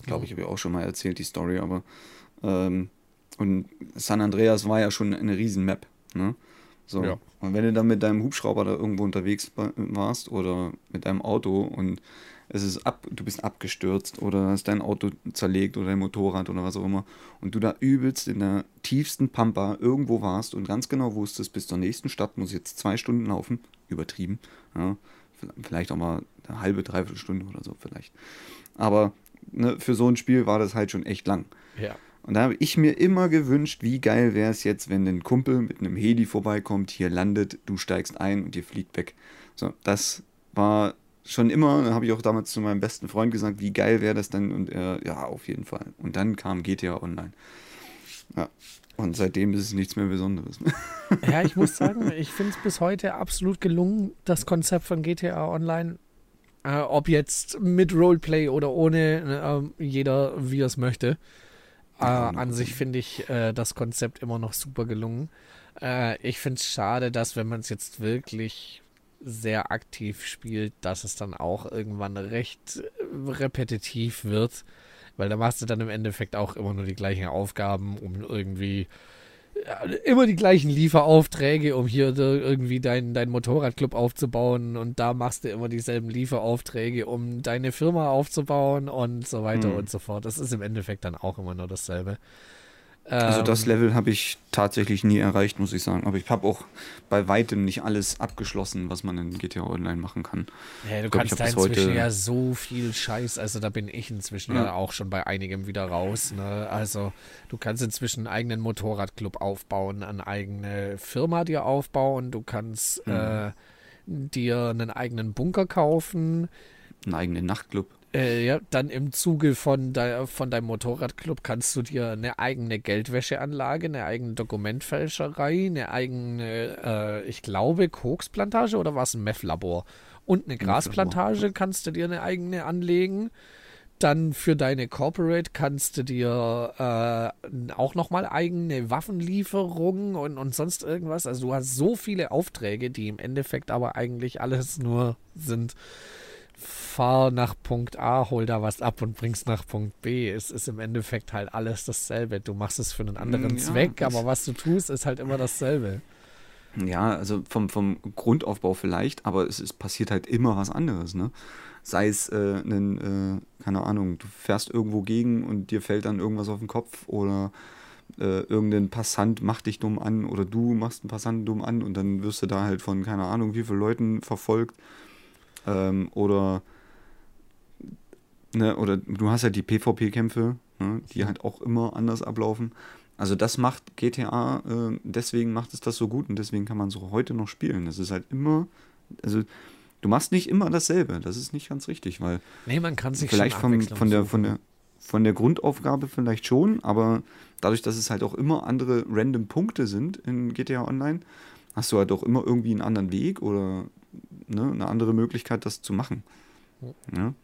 Speaker 2: Ich glaube, ich habe ja auch schon mal erzählt, die Story, aber ähm, und San Andreas war ja schon eine riesen Map. Ne? So. Ja. Und wenn du dann mit deinem Hubschrauber da irgendwo unterwegs warst oder mit deinem Auto und es ist ab, du bist abgestürzt oder hast dein Auto zerlegt oder dein Motorrad oder was auch immer und du da übelst in der tiefsten Pampa irgendwo warst und ganz genau wusstest, bis zur nächsten Stadt muss jetzt zwei Stunden laufen, übertrieben, ja, vielleicht auch mal eine halbe, dreiviertel Stunde oder so vielleicht. Aber ne, für so ein Spiel war das halt schon echt lang.
Speaker 1: Ja.
Speaker 2: Und da habe ich mir immer gewünscht, wie geil wäre es jetzt, wenn ein Kumpel mit einem Heli vorbeikommt, hier landet, du steigst ein und ihr fliegt weg. So, das war schon immer, habe ich auch damals zu meinem besten Freund gesagt, wie geil wäre das denn? Und er, ja, auf jeden Fall. Und dann kam GTA Online. Ja. Und seitdem ist es nichts mehr Besonderes.
Speaker 1: ja, ich muss sagen, ich finde es bis heute absolut gelungen, das Konzept von GTA Online. Äh, ob jetzt mit Roleplay oder ohne, äh, jeder wie er es möchte. Äh, an sich finde ich äh, das Konzept immer noch super gelungen. Äh, ich finde es schade, dass wenn man es jetzt wirklich sehr aktiv spielt, dass es dann auch irgendwann recht äh, repetitiv wird. Weil da machst du dann im Endeffekt auch immer nur die gleichen Aufgaben, um irgendwie immer die gleichen Lieferaufträge, um hier irgendwie deinen dein Motorradclub aufzubauen und da machst du immer dieselben Lieferaufträge, um deine Firma aufzubauen und so weiter mhm. und so fort. Das ist im Endeffekt dann auch immer nur dasselbe.
Speaker 2: Also das ähm, Level habe ich tatsächlich nie erreicht, muss ich sagen. Aber ich habe auch bei weitem nicht alles abgeschlossen, was man in GTA Online machen kann.
Speaker 1: Ja, du ich kannst glaub, da inzwischen ja so viel Scheiß. Also da bin ich inzwischen ja, ja auch schon bei einigem wieder raus. Ne? Also du kannst inzwischen einen eigenen Motorradclub aufbauen, eine eigene Firma dir aufbauen. Du kannst mhm. äh, dir einen eigenen Bunker kaufen.
Speaker 2: Einen eigenen Nachtclub.
Speaker 1: Äh, ja, dann im Zuge von, de, von deinem Motorradclub kannst du dir eine eigene Geldwäscheanlage, eine eigene Dokumentfälscherei, eine eigene, äh, ich glaube, Koksplantage oder war es ein Meth-Labor? Und eine Grasplantage kannst du dir eine eigene anlegen. Dann für deine Corporate kannst du dir äh, auch nochmal eigene Waffenlieferungen und, und sonst irgendwas. Also du hast so viele Aufträge, die im Endeffekt aber eigentlich alles nur sind fahr nach Punkt A, hol da was ab und bring's nach Punkt B. Es ist im Endeffekt halt alles dasselbe. Du machst es für einen anderen ja, Zweck, aber was du tust, ist halt immer dasselbe.
Speaker 2: Ja, also vom, vom Grundaufbau vielleicht, aber es, es passiert halt immer was anderes, ne? Sei es, äh, einen, äh, keine Ahnung, du fährst irgendwo gegen und dir fällt dann irgendwas auf den Kopf oder äh, irgendein Passant macht dich dumm an oder du machst einen Passanten dumm an und dann wirst du da halt von, keine Ahnung, wie viele Leuten verfolgt ähm, oder, ne, oder du hast ja die PvP-Kämpfe, ne, die halt auch immer anders ablaufen. Also das macht GTA, äh, deswegen macht es das so gut und deswegen kann man so heute noch spielen. Das ist halt immer, also du machst nicht immer dasselbe. Das ist nicht ganz richtig, weil
Speaker 1: nee, man kann sich
Speaker 2: vielleicht vom, von der von der von der Grundaufgabe vielleicht schon, aber dadurch, dass es halt auch immer andere random Punkte sind in GTA Online, hast du halt auch immer irgendwie einen anderen Weg oder ne, eine andere Möglichkeit, das zu machen. Ja?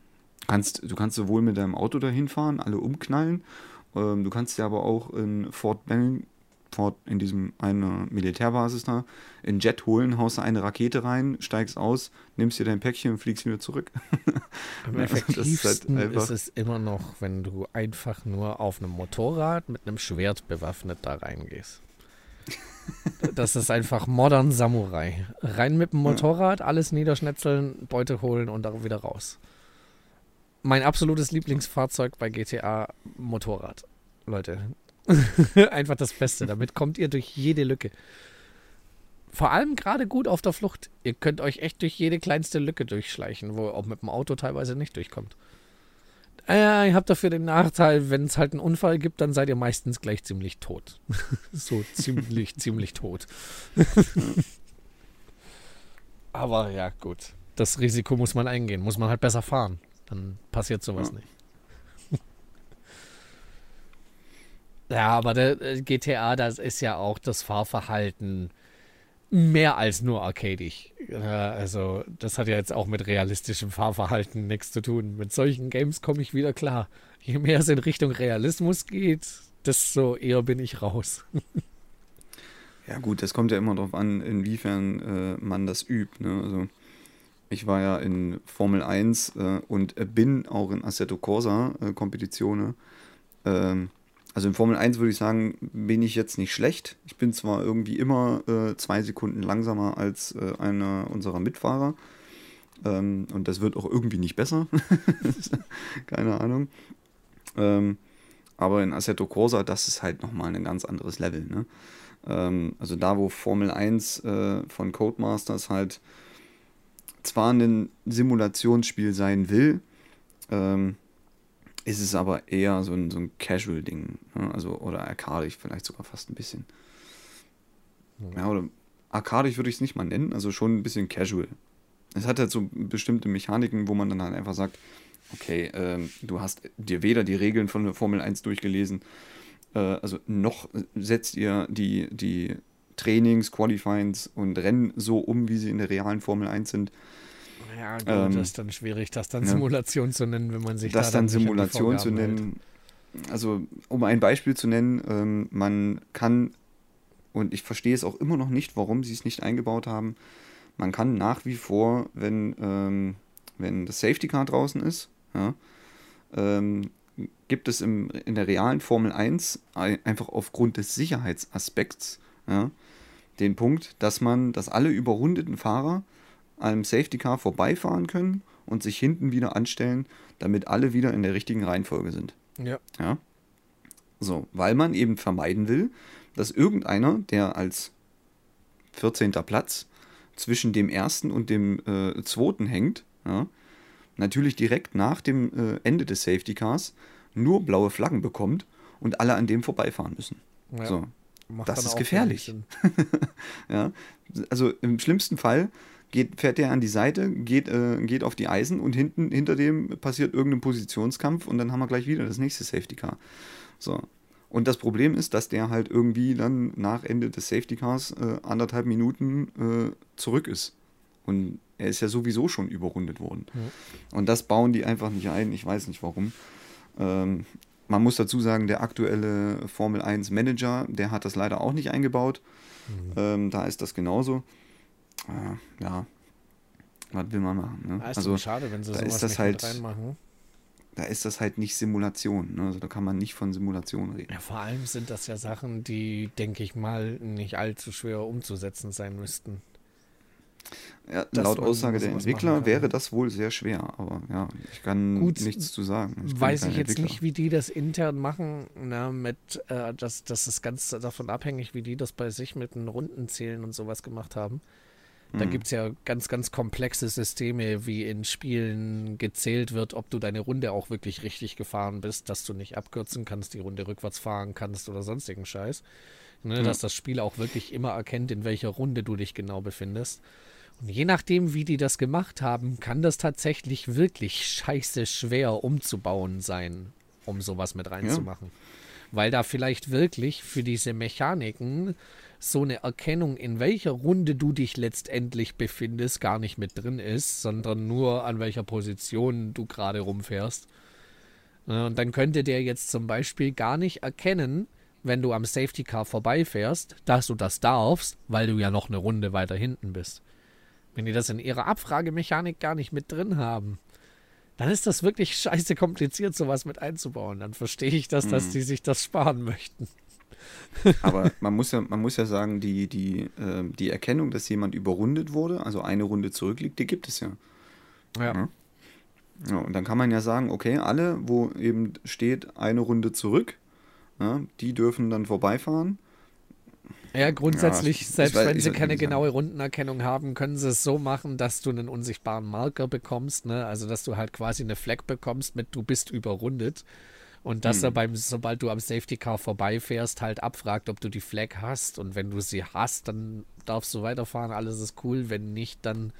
Speaker 2: Kannst, du kannst sowohl mit deinem Auto dahin fahren, alle umknallen, ähm, du kannst ja aber auch in Fort Benning Hauptport in diesem eine Militärbasis da, in Jet holen, haust eine Rakete rein, steigst aus, nimmst dir dein Päckchen und fliegst wieder zurück.
Speaker 1: Am effektivsten also ist, halt ist, es immer noch, wenn du einfach nur auf einem Motorrad mit einem Schwert bewaffnet da reingehst. Das ist einfach modern Samurai. Rein mit dem Motorrad, alles niederschnetzeln, Beute holen und dann wieder raus. Mein absolutes Lieblingsfahrzeug bei GTA Motorrad. Leute. einfach das Beste. Damit kommt ihr durch jede Lücke. Vor allem gerade gut auf der Flucht. Ihr könnt euch echt durch jede kleinste Lücke durchschleichen, wo ihr auch mit dem Auto teilweise nicht durchkommt. Äh, ihr habt dafür den Nachteil, wenn es halt einen Unfall gibt, dann seid ihr meistens gleich ziemlich tot. so ziemlich, ziemlich tot. Aber ja, gut. Das Risiko muss man eingehen. Muss man halt besser fahren. Dann passiert sowas ja. nicht. ja, aber der äh, GTA, das ist ja auch das Fahrverhalten mehr als nur arcadisch. also, das hat ja jetzt auch mit realistischem Fahrverhalten nichts zu tun. Mit solchen Games komme ich wieder klar. Je mehr es in Richtung Realismus geht, desto eher bin ich raus.
Speaker 2: ja, gut, das kommt ja immer darauf an, inwiefern äh, man das übt. Ne? Also, ich war ja in Formel 1 äh, und bin auch in Assetto Corsa äh, also in Formel 1 würde ich sagen, bin ich jetzt nicht schlecht. Ich bin zwar irgendwie immer äh, zwei Sekunden langsamer als äh, einer unserer Mitfahrer. Ähm, und das wird auch irgendwie nicht besser. Keine Ahnung. Ähm, aber in Assetto Corsa, das ist halt nochmal ein ganz anderes Level. Ne? Ähm, also da, wo Formel 1 äh, von Codemasters halt zwar ein Simulationsspiel sein will, ähm, ist es aber eher so ein, so ein Casual-Ding. Ne? Also, oder arcadisch vielleicht sogar fast ein bisschen. Ja, ja oder arcadisch würde ich es nicht mal nennen, also schon ein bisschen casual. Es hat halt so bestimmte Mechaniken, wo man dann halt einfach sagt, okay, äh, du hast dir weder die Regeln von der Formel 1 durchgelesen, äh, also noch setzt ihr die, die Trainings, Qualifyings und Rennen so um, wie sie in der realen Formel 1 sind.
Speaker 1: Ja, gut, ähm, das ist dann schwierig, das dann. Simulation zu nennen, wenn man sich
Speaker 2: das da dann, dann Simulation zu nennen. Hält. Also, um ein Beispiel zu nennen, ähm, man kann, und ich verstehe es auch immer noch nicht, warum sie es nicht eingebaut haben, man kann nach wie vor, wenn, ähm, wenn das Safety Car draußen ist, ja, ähm, gibt es im, in der realen Formel 1 einfach aufgrund des Sicherheitsaspekts ja, den Punkt, dass man, dass alle überrundeten Fahrer einem Safety Car vorbeifahren können und sich hinten wieder anstellen, damit alle wieder in der richtigen Reihenfolge sind.
Speaker 1: Ja.
Speaker 2: Ja. So, weil man eben vermeiden will, dass irgendeiner, der als 14. Platz zwischen dem ersten und dem äh, zweiten hängt, ja, natürlich direkt nach dem äh, Ende des Safety Cars nur blaue Flaggen bekommt und alle an dem vorbeifahren müssen. Ja. So. das ist gefährlich. ja. Also im schlimmsten Fall geht, fährt der an die Seite, geht, äh, geht auf die Eisen und hinten, hinter dem passiert irgendein Positionskampf und dann haben wir gleich wieder das nächste Safety Car. So. Und das Problem ist, dass der halt irgendwie dann nach Ende des Safety Cars äh, anderthalb Minuten äh, zurück ist. Und er ist ja sowieso schon überrundet worden. Ja. Und das bauen die einfach nicht ein. Ich weiß nicht warum. Ähm, man muss dazu sagen, der aktuelle Formel 1 Manager, der hat das leider auch nicht eingebaut. Mhm. Ähm, da ist das genauso äh, ja, was will man machen? Ne?
Speaker 1: Ah, ist also schade, wenn sie da sowas ist das
Speaker 2: halt, reinmachen. Da ist das halt nicht Simulation. Ne? Also da kann man nicht von Simulation reden.
Speaker 1: Ja, vor allem sind das ja Sachen, die, denke ich mal, nicht allzu schwer umzusetzen sein müssten.
Speaker 2: Ja, laut Aussage der Entwickler wäre das wohl sehr schwer, aber ja, ich kann Gut, nichts zu sagen.
Speaker 1: Ich weiß ich jetzt Entwickler. nicht, wie die das intern machen, na, mit, äh, das, das ist ganz davon abhängig, wie die das bei sich mit den Rundenzählen und sowas gemacht haben. Da mhm. gibt es ja ganz, ganz komplexe Systeme, wie in Spielen gezählt wird, ob du deine Runde auch wirklich richtig gefahren bist, dass du nicht abkürzen kannst, die Runde rückwärts fahren kannst oder sonstigen Scheiß. Ne, mhm. Dass das Spiel auch wirklich immer erkennt, in welcher Runde du dich genau befindest. Und je nachdem, wie die das gemacht haben, kann das tatsächlich wirklich scheiße schwer umzubauen sein, um sowas mit reinzumachen. Ja. Weil da vielleicht wirklich für diese Mechaniken so eine Erkennung, in welcher Runde du dich letztendlich befindest, gar nicht mit drin ist, sondern nur an welcher Position du gerade rumfährst. Und dann könnte der jetzt zum Beispiel gar nicht erkennen, wenn du am Safety Car vorbeifährst, dass du das darfst, weil du ja noch eine Runde weiter hinten bist. Wenn die das in ihrer Abfragemechanik gar nicht mit drin haben, dann ist das wirklich scheiße kompliziert, sowas mit einzubauen. Dann verstehe ich das, dass
Speaker 2: Mhm.
Speaker 1: die sich das sparen möchten.
Speaker 2: Aber man muss ja, man muss ja sagen, die, die, ähm, die Erkennung, dass jemand überrundet wurde, also eine Runde zurückliegt, die gibt es ja.
Speaker 1: Ja.
Speaker 2: Ja, und dann kann man ja sagen, okay, alle, wo eben steht, eine Runde zurück, ja, die dürfen dann vorbeifahren.
Speaker 1: Ja, grundsätzlich,
Speaker 2: Ja,
Speaker 1: selbst
Speaker 2: weiß-
Speaker 1: wenn sie keine genaue Rundenerkennung haben, können sie es so machen, dass du einen unsichtbaren Marker bekommst, ne? Also dass du halt quasi eine Fleck bekommst mit du bist überrundet. Und dass er
Speaker 2: Hm.
Speaker 1: beim, sobald du am Safety Car vorbeifährst, halt abfragt, ob du die Fleck hast. Und wenn du sie hast, dann darfst du weiterfahren, alles ist cool. Wenn nicht, dann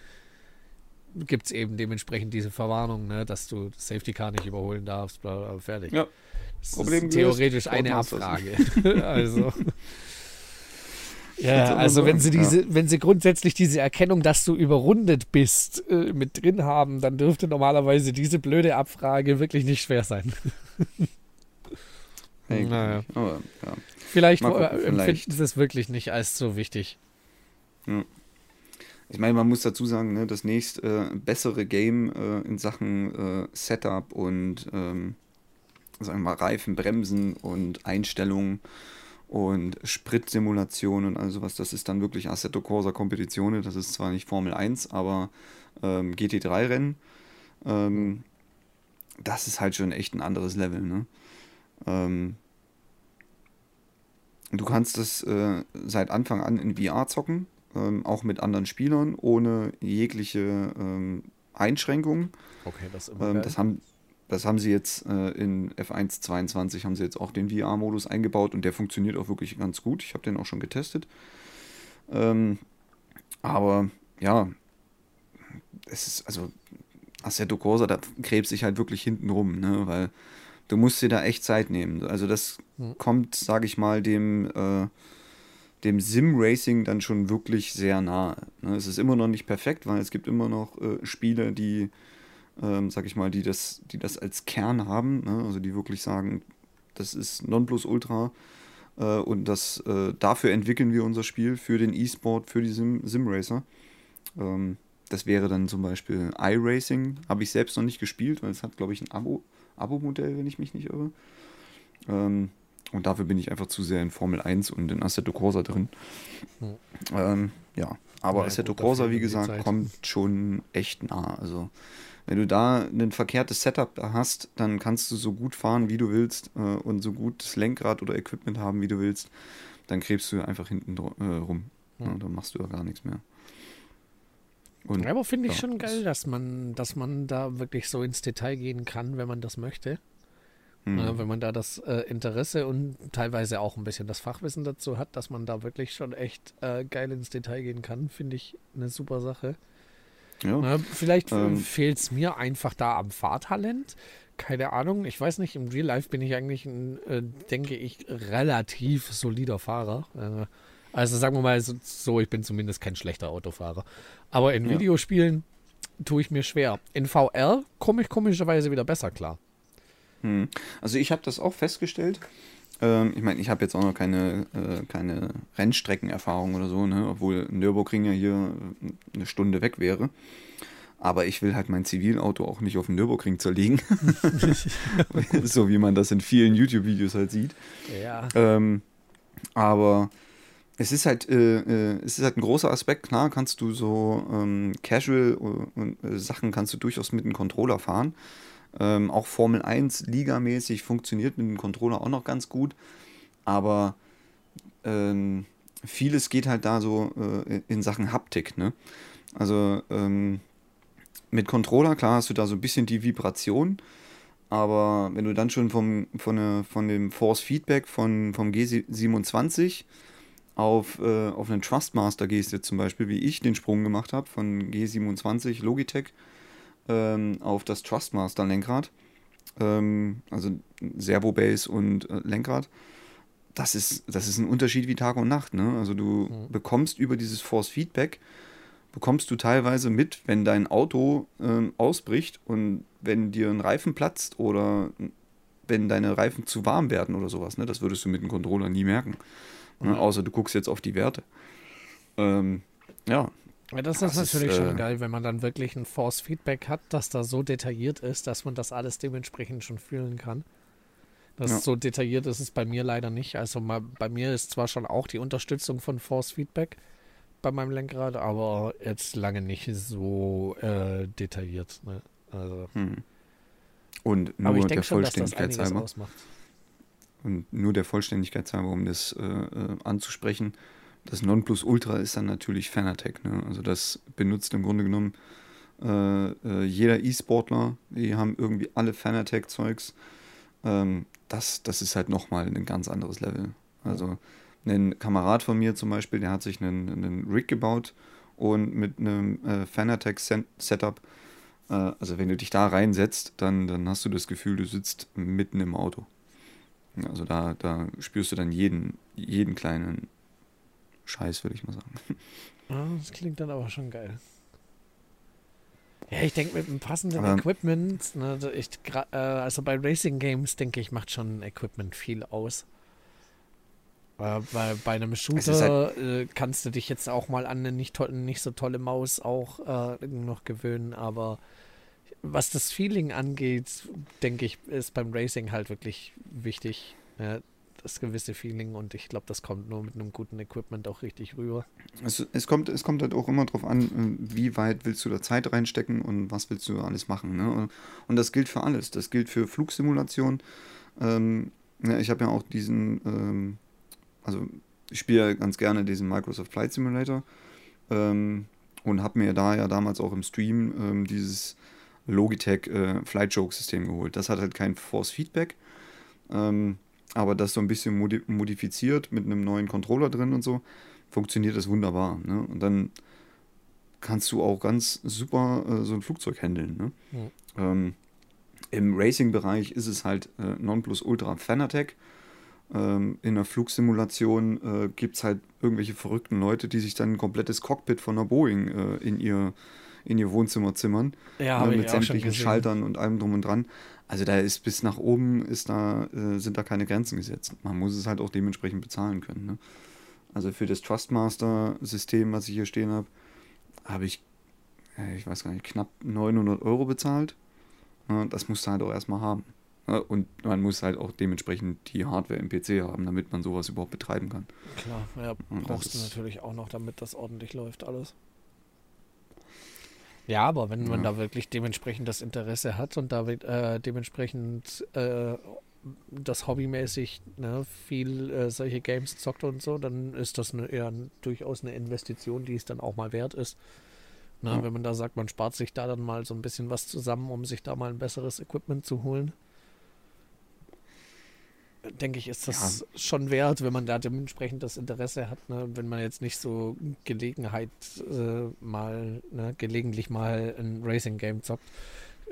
Speaker 1: gibt es eben dementsprechend diese Verwarnung, ne, dass du das Safety Car nicht überholen darfst, bla, bla, fertig.
Speaker 2: Ja.
Speaker 1: Das
Speaker 2: Problem
Speaker 1: ist
Speaker 2: gelöst.
Speaker 1: theoretisch eine. Abfrage. also. Ja, also wenn sie diese, wenn sie grundsätzlich diese Erkennung, dass du überrundet bist, äh, mit drin haben, dann dürfte normalerweise diese blöde Abfrage wirklich nicht schwer sein. Naja.
Speaker 2: Aber, ja.
Speaker 1: Vielleicht,
Speaker 2: Mal gucken,
Speaker 1: äh, empfinden
Speaker 2: vielleicht.
Speaker 1: sie es wirklich nicht als so wichtig.
Speaker 2: Ich meine, man muss dazu sagen, ne, das nächst äh, bessere Game äh, in Sachen äh, Setup und ähm, sagen wir mal Reifen, Bremsen und Einstellungen und Spritsimulation und all sowas, das ist dann wirklich Assetto Corsa Competizione. Das ist zwar nicht Formel 1, aber ähm, GT3-Rennen. Ähm, das ist halt schon echt ein anderes Level. Ne? Ähm, du kannst das äh, seit Anfang an in VR zocken ähm, auch mit anderen Spielern, ohne jegliche ähm, Einschränkungen.
Speaker 1: Okay, das ist immer
Speaker 2: Ähm, das, haben, das haben sie jetzt äh, in F1 22 haben sie jetzt auch den VR-Modus eingebaut und der funktioniert auch wirklich ganz gut. Ich habe den auch schon getestet. Ähm, aber ja, es ist, also Assetto Corsa, da gräbt sich halt wirklich hinten rum, ne? weil du musst dir da echt Zeit nehmen. Also das
Speaker 1: Hm.
Speaker 2: kommt, sage ich mal, dem, äh, dem Sim-Racing dann schon wirklich sehr nahe. Ne? Es ist immer noch nicht perfekt, weil es gibt immer noch äh, Spiele, die, ähm, sag ich mal, die das, die das als Kern haben, ne? also die wirklich sagen, das ist Nonplusultra äh, und das, äh, dafür entwickeln wir unser Spiel, für den E-Sport, für die Sim- Sim-Racer. Ähm, das wäre dann zum Beispiel iRacing, habe ich selbst noch nicht gespielt, weil es hat, glaube ich, ein Abo, Abo-Modell, wenn ich mich nicht irre. Ähm, und dafür bin ich einfach zu sehr in Formel 1 und in Assetto Corsa drin.
Speaker 1: Hm.
Speaker 2: Ähm, ja, aber
Speaker 1: Ja,
Speaker 2: Assetto
Speaker 1: gut,
Speaker 2: Corsa, wie gesagt, kommt schon echt nah. Also, wenn du da ein verkehrtes Setup hast, dann kannst du so gut fahren, wie du willst äh, und so gutes Lenkrad oder Equipment haben, wie du willst. Dann krebst du einfach hinten äh, rum. Ja,
Speaker 1: Hm.
Speaker 2: dann machst du ja gar nichts mehr. Und
Speaker 1: Aber finde ich
Speaker 2: ja,
Speaker 1: schon geil, dass man, dass man da wirklich so ins Detail gehen kann, wenn man das möchte.
Speaker 2: hm.
Speaker 1: Äh, wenn man da das äh, Interesse und teilweise auch ein bisschen das Fachwissen dazu hat, dass man da wirklich schon echt äh, geil ins Detail gehen kann, finde ich eine super Sache.
Speaker 2: Ja.
Speaker 1: Na, vielleicht
Speaker 2: Ähm.
Speaker 1: fehlt es mir einfach da am Fahrtalent. Keine Ahnung, ich weiß nicht, im Real Life bin ich eigentlich ein, äh, denke ich, relativ solider Fahrer. Äh, also sagen wir mal so, so, ich bin zumindest kein schlechter Autofahrer. Aber in
Speaker 2: Ja.
Speaker 1: Videospielen tue ich mir schwer. In VR komme ich komischerweise wieder besser klar.
Speaker 2: Hm. Also ich habe das auch festgestellt. Ähm, ich meine, ich habe jetzt auch noch keine, äh, keine Rennstreckenerfahrung oder so, ne? obwohl Nürburgring ja hier äh, eine Stunde weg wäre. Aber ich will halt mein Zivilauto auch nicht auf den Nürburgring zerlegen. so wie man das in vielen YouTube-Videos halt sieht.
Speaker 1: Ja.
Speaker 2: Ähm, aber es ist halt, äh, äh, es ist halt ein großer Aspekt, klar, kannst du so ähm, Casual äh, äh, Sachen kannst du durchaus mit dem Controller fahren. Ähm, auch Formel 1 ligamäßig funktioniert mit dem Controller auch noch ganz gut. Aber ähm, vieles geht halt da so äh, in Sachen Haptik, ne? Also ähm, mit Controller, klar, hast du da so ein bisschen die Vibration, aber wenn du dann schon vom, von, der, von dem Force Feedback von, vom G27 auf, äh, auf einen Trustmaster gehst, jetzt zum Beispiel, wie ich den Sprung gemacht habe, von G27 Logitech ähm, auf das Trustmaster Lenkrad, ähm, also Servo Base und äh, Lenkrad, das ist, das ist ein Unterschied wie Tag und Nacht. Ne? Also du
Speaker 1: Mhm.
Speaker 2: bekommst über dieses Force Feedback, bekommst du teilweise mit, wenn dein Auto ähm, ausbricht und wenn dir ein Reifen platzt oder wenn deine Reifen zu warm werden oder sowas. Ne? Das würdest du mit dem Controller nie merken. Ne?
Speaker 1: Mhm.
Speaker 2: Außer du guckst jetzt auf die Werte. Ähm, ja.
Speaker 1: Ja, das,
Speaker 2: Das
Speaker 1: ist
Speaker 2: ist,
Speaker 1: natürlich schon
Speaker 2: äh,
Speaker 1: geil, wenn man dann wirklich ein Force-Feedback hat, das da so detailliert ist, dass man das alles dementsprechend schon fühlen kann. Das
Speaker 2: Ja.
Speaker 1: so detailliert ist es bei mir leider nicht. Also mal, bei mir ist zwar schon auch die Unterstützung von Force-Feedback bei meinem Lenkrad, aber jetzt lange nicht so äh, detailliert. Ne? Also,
Speaker 2: Hm. Und
Speaker 1: aber ich
Speaker 2: nur der
Speaker 1: denke schon, dass das
Speaker 2: Vollständigkeit
Speaker 1: einiges
Speaker 2: halber.
Speaker 1: ausmacht.
Speaker 2: Und nur der Vollständigkeit halber, um das äh, äh, anzusprechen, das Nonplusultra ist dann natürlich Fanatec. Ne? Also das benutzt im Grunde genommen äh, äh, jeder E-Sportler. Die haben irgendwie alle Fanatec-Zeugs. Ähm, das, das ist halt nochmal ein ganz anderes Level. Also ein Kamerad von mir zum Beispiel, der hat sich einen, einen Rig gebaut und mit einem äh, Fanatec-Setup, äh, also wenn du dich da reinsetzt, dann, dann hast du das Gefühl, du sitzt mitten im Auto. Also da, da spürst du dann jeden, jeden kleinen Scheiß, würde ich mal sagen.
Speaker 1: Das klingt dann aber schon geil. Ja, ich denke, mit dem passenden
Speaker 2: Aber-
Speaker 1: Equipment, ne, ich, äh, also bei Racing Games, denke ich, macht schon Equipment viel aus. Äh, bei, bei einem
Speaker 2: ist halt
Speaker 1: Shooter äh, kannst du dich jetzt auch mal an eine nicht, tolle, nicht so tolle Maus auch äh, noch gewöhnen, aber was das Feeling angeht, denke ich, ist beim Racing halt wirklich wichtig. Ja, das gewisse Feeling und ich glaube, das kommt nur mit einem guten Equipment auch richtig rüber.
Speaker 2: Es, es, kommt, es kommt halt auch immer darauf an, äh, wie weit willst du da Zeit reinstecken und was willst du alles machen. Ne? Und- Und das gilt für alles. Das gilt für Flugsimulation. Ähm, ja, ich habe ja auch diesen, ähm, also ich spiele ja ganz gerne diesen Microsoft Flight Simulator ähm, und habe mir da ja damals auch im Stream ähm, dieses Logitech äh, Flight Joke System geholt. Das hat halt kein Force Feedback, ähm, aber das so ein bisschen modi modifiziert mit einem neuen Controller drin und so, funktioniert das wunderbar. Ne? Und dann kannst du auch ganz super äh, so ein Flugzeug handeln. Ne?
Speaker 1: Ja.
Speaker 2: Ähm, Im Racing-Bereich ist es halt äh, Nonplusultra Fanatec. Ähm, in der Flugsimulation äh, gibt es halt irgendwelche verrückten Leute, die sich dann ein komplettes Cockpit von einer Boeing äh, in, ihr, in ihr Wohnzimmer zimmern.
Speaker 1: Ja,
Speaker 2: ne, mit sämtlichen. Schaltern und allem drum und dran. Also da ist bis nach oben ist da, äh, sind da keine Grenzen gesetzt. Man muss es halt auch dementsprechend bezahlen können. Ne? Also für das Trustmaster-System, was ich hier stehen habe, habe ich, äh, ich weiß gar nicht, knapp 900 Euro bezahlt. Ja, das musst du halt auch erstmal haben. Ja, und man muss halt auch dementsprechend die Hardware im PC haben, damit man sowas überhaupt betreiben kann.
Speaker 1: Klar, ja, brauchst du natürlich auch noch, damit das ordentlich läuft alles. Ja, aber wenn man
Speaker 2: Ja.
Speaker 1: da wirklich dementsprechend das Interesse hat und da wird, äh, dementsprechend äh, das hobbymäßig ne, viel äh, solche Games zockt und so, dann ist das eine, eher durchaus eine Investition, die es dann auch mal wert ist. Ne,
Speaker 2: Ja.
Speaker 1: Wenn man da sagt, man spart sich da dann mal so ein bisschen was zusammen, um sich da mal ein besseres Equipment zu holen. Denke ich, ist das schon wert, wenn man da dementsprechend das Interesse hat, ne? wenn man jetzt nicht so Gelegenheit äh, mal, ne? gelegentlich mal ein Racing-Game zockt.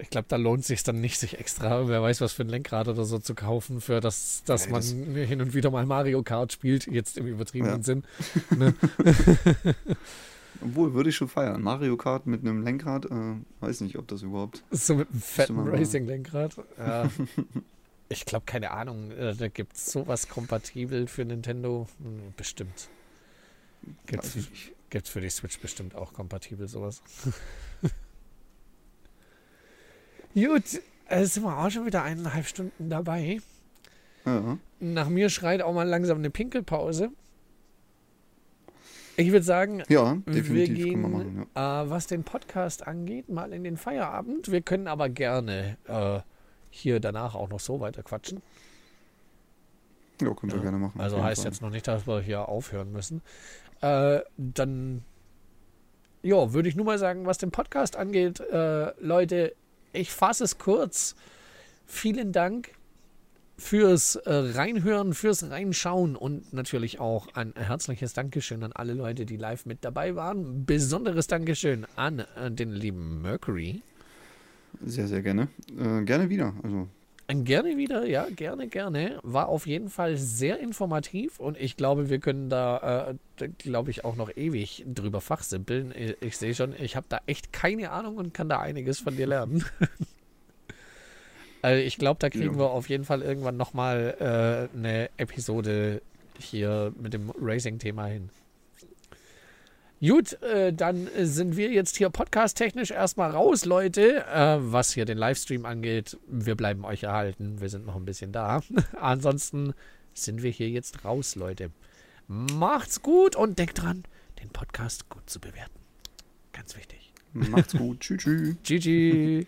Speaker 1: Ich glaube, da lohnt sich dann nicht, sich extra, wer weiß, was für ein Lenkrad oder so zu kaufen, für das, dass
Speaker 2: Ja,
Speaker 1: man
Speaker 2: das-
Speaker 1: hin und wieder mal Mario Kart spielt, jetzt im übertriebenen
Speaker 2: Ja.
Speaker 1: Sinn. Ne?
Speaker 2: Obwohl, würde ich schon feiern. Mario Kart mit einem Lenkrad, äh, weiß nicht, ob das überhaupt.
Speaker 1: So mit einem fetten Racing-Lenkrad. Ja. ich glaube, keine Ahnung, äh, da gibt es sowas kompatibel für Nintendo. Hm, Bestimmt.
Speaker 2: Nicht.
Speaker 1: gibt's für die Switch bestimmt auch kompatibel sowas. Gut, äh, sind wir auch schon wieder eineinhalb Stunden dabei.
Speaker 2: Ja.
Speaker 1: Nach mir schreit auch mal langsam eine Pinkelpause. Ich würde sagen,
Speaker 2: Ja,
Speaker 1: wir gehen,
Speaker 2: wir machen. Ja.
Speaker 1: äh, was den Podcast angeht, mal in den Feierabend. Wir können aber gerne äh, hier danach auch noch so weiter quatschen.
Speaker 2: ja, können wir
Speaker 1: Ja.
Speaker 2: gerne machen.
Speaker 1: Also heißt
Speaker 2: Fall.
Speaker 1: jetzt noch nicht, dass wir hier aufhören müssen. Äh, dann, ja, würde ich nur mal sagen, was den Podcast angeht, äh, Leute, ich fasse es kurz. Vielen Dank fürs äh, Reinhören, fürs Reinschauen und natürlich auch ein herzliches Dankeschön an alle Leute, die live mit dabei waren. Besonderes Dankeschön an äh, den lieben Mercury.
Speaker 2: Sehr, sehr gerne. Äh, gerne wieder. Also,
Speaker 1: Gerne wieder, ja, gerne, gerne. War auf jeden Fall sehr informativ und ich glaube, wir können da, äh, glaube ich, auch noch ewig drüber fachsimpeln. Ich, ich sehe schon, ich habe da echt keine Ahnung und kann da einiges von dir lernen. Also ich glaube, da kriegen
Speaker 2: Ja.
Speaker 1: wir auf jeden Fall irgendwann nochmal äh, eine Episode hier mit dem Racing-Thema hin. Gut, äh, dann sind wir jetzt hier podcast-technisch erstmal raus, Leute. Äh, was hier den Livestream angeht, wir bleiben euch erhalten. Wir sind noch ein bisschen da. Ansonsten sind wir hier jetzt raus, Leute. Macht's gut und denkt dran, den Podcast gut zu bewerten. Ganz wichtig.
Speaker 2: Macht's gut. tschüss, tschüss.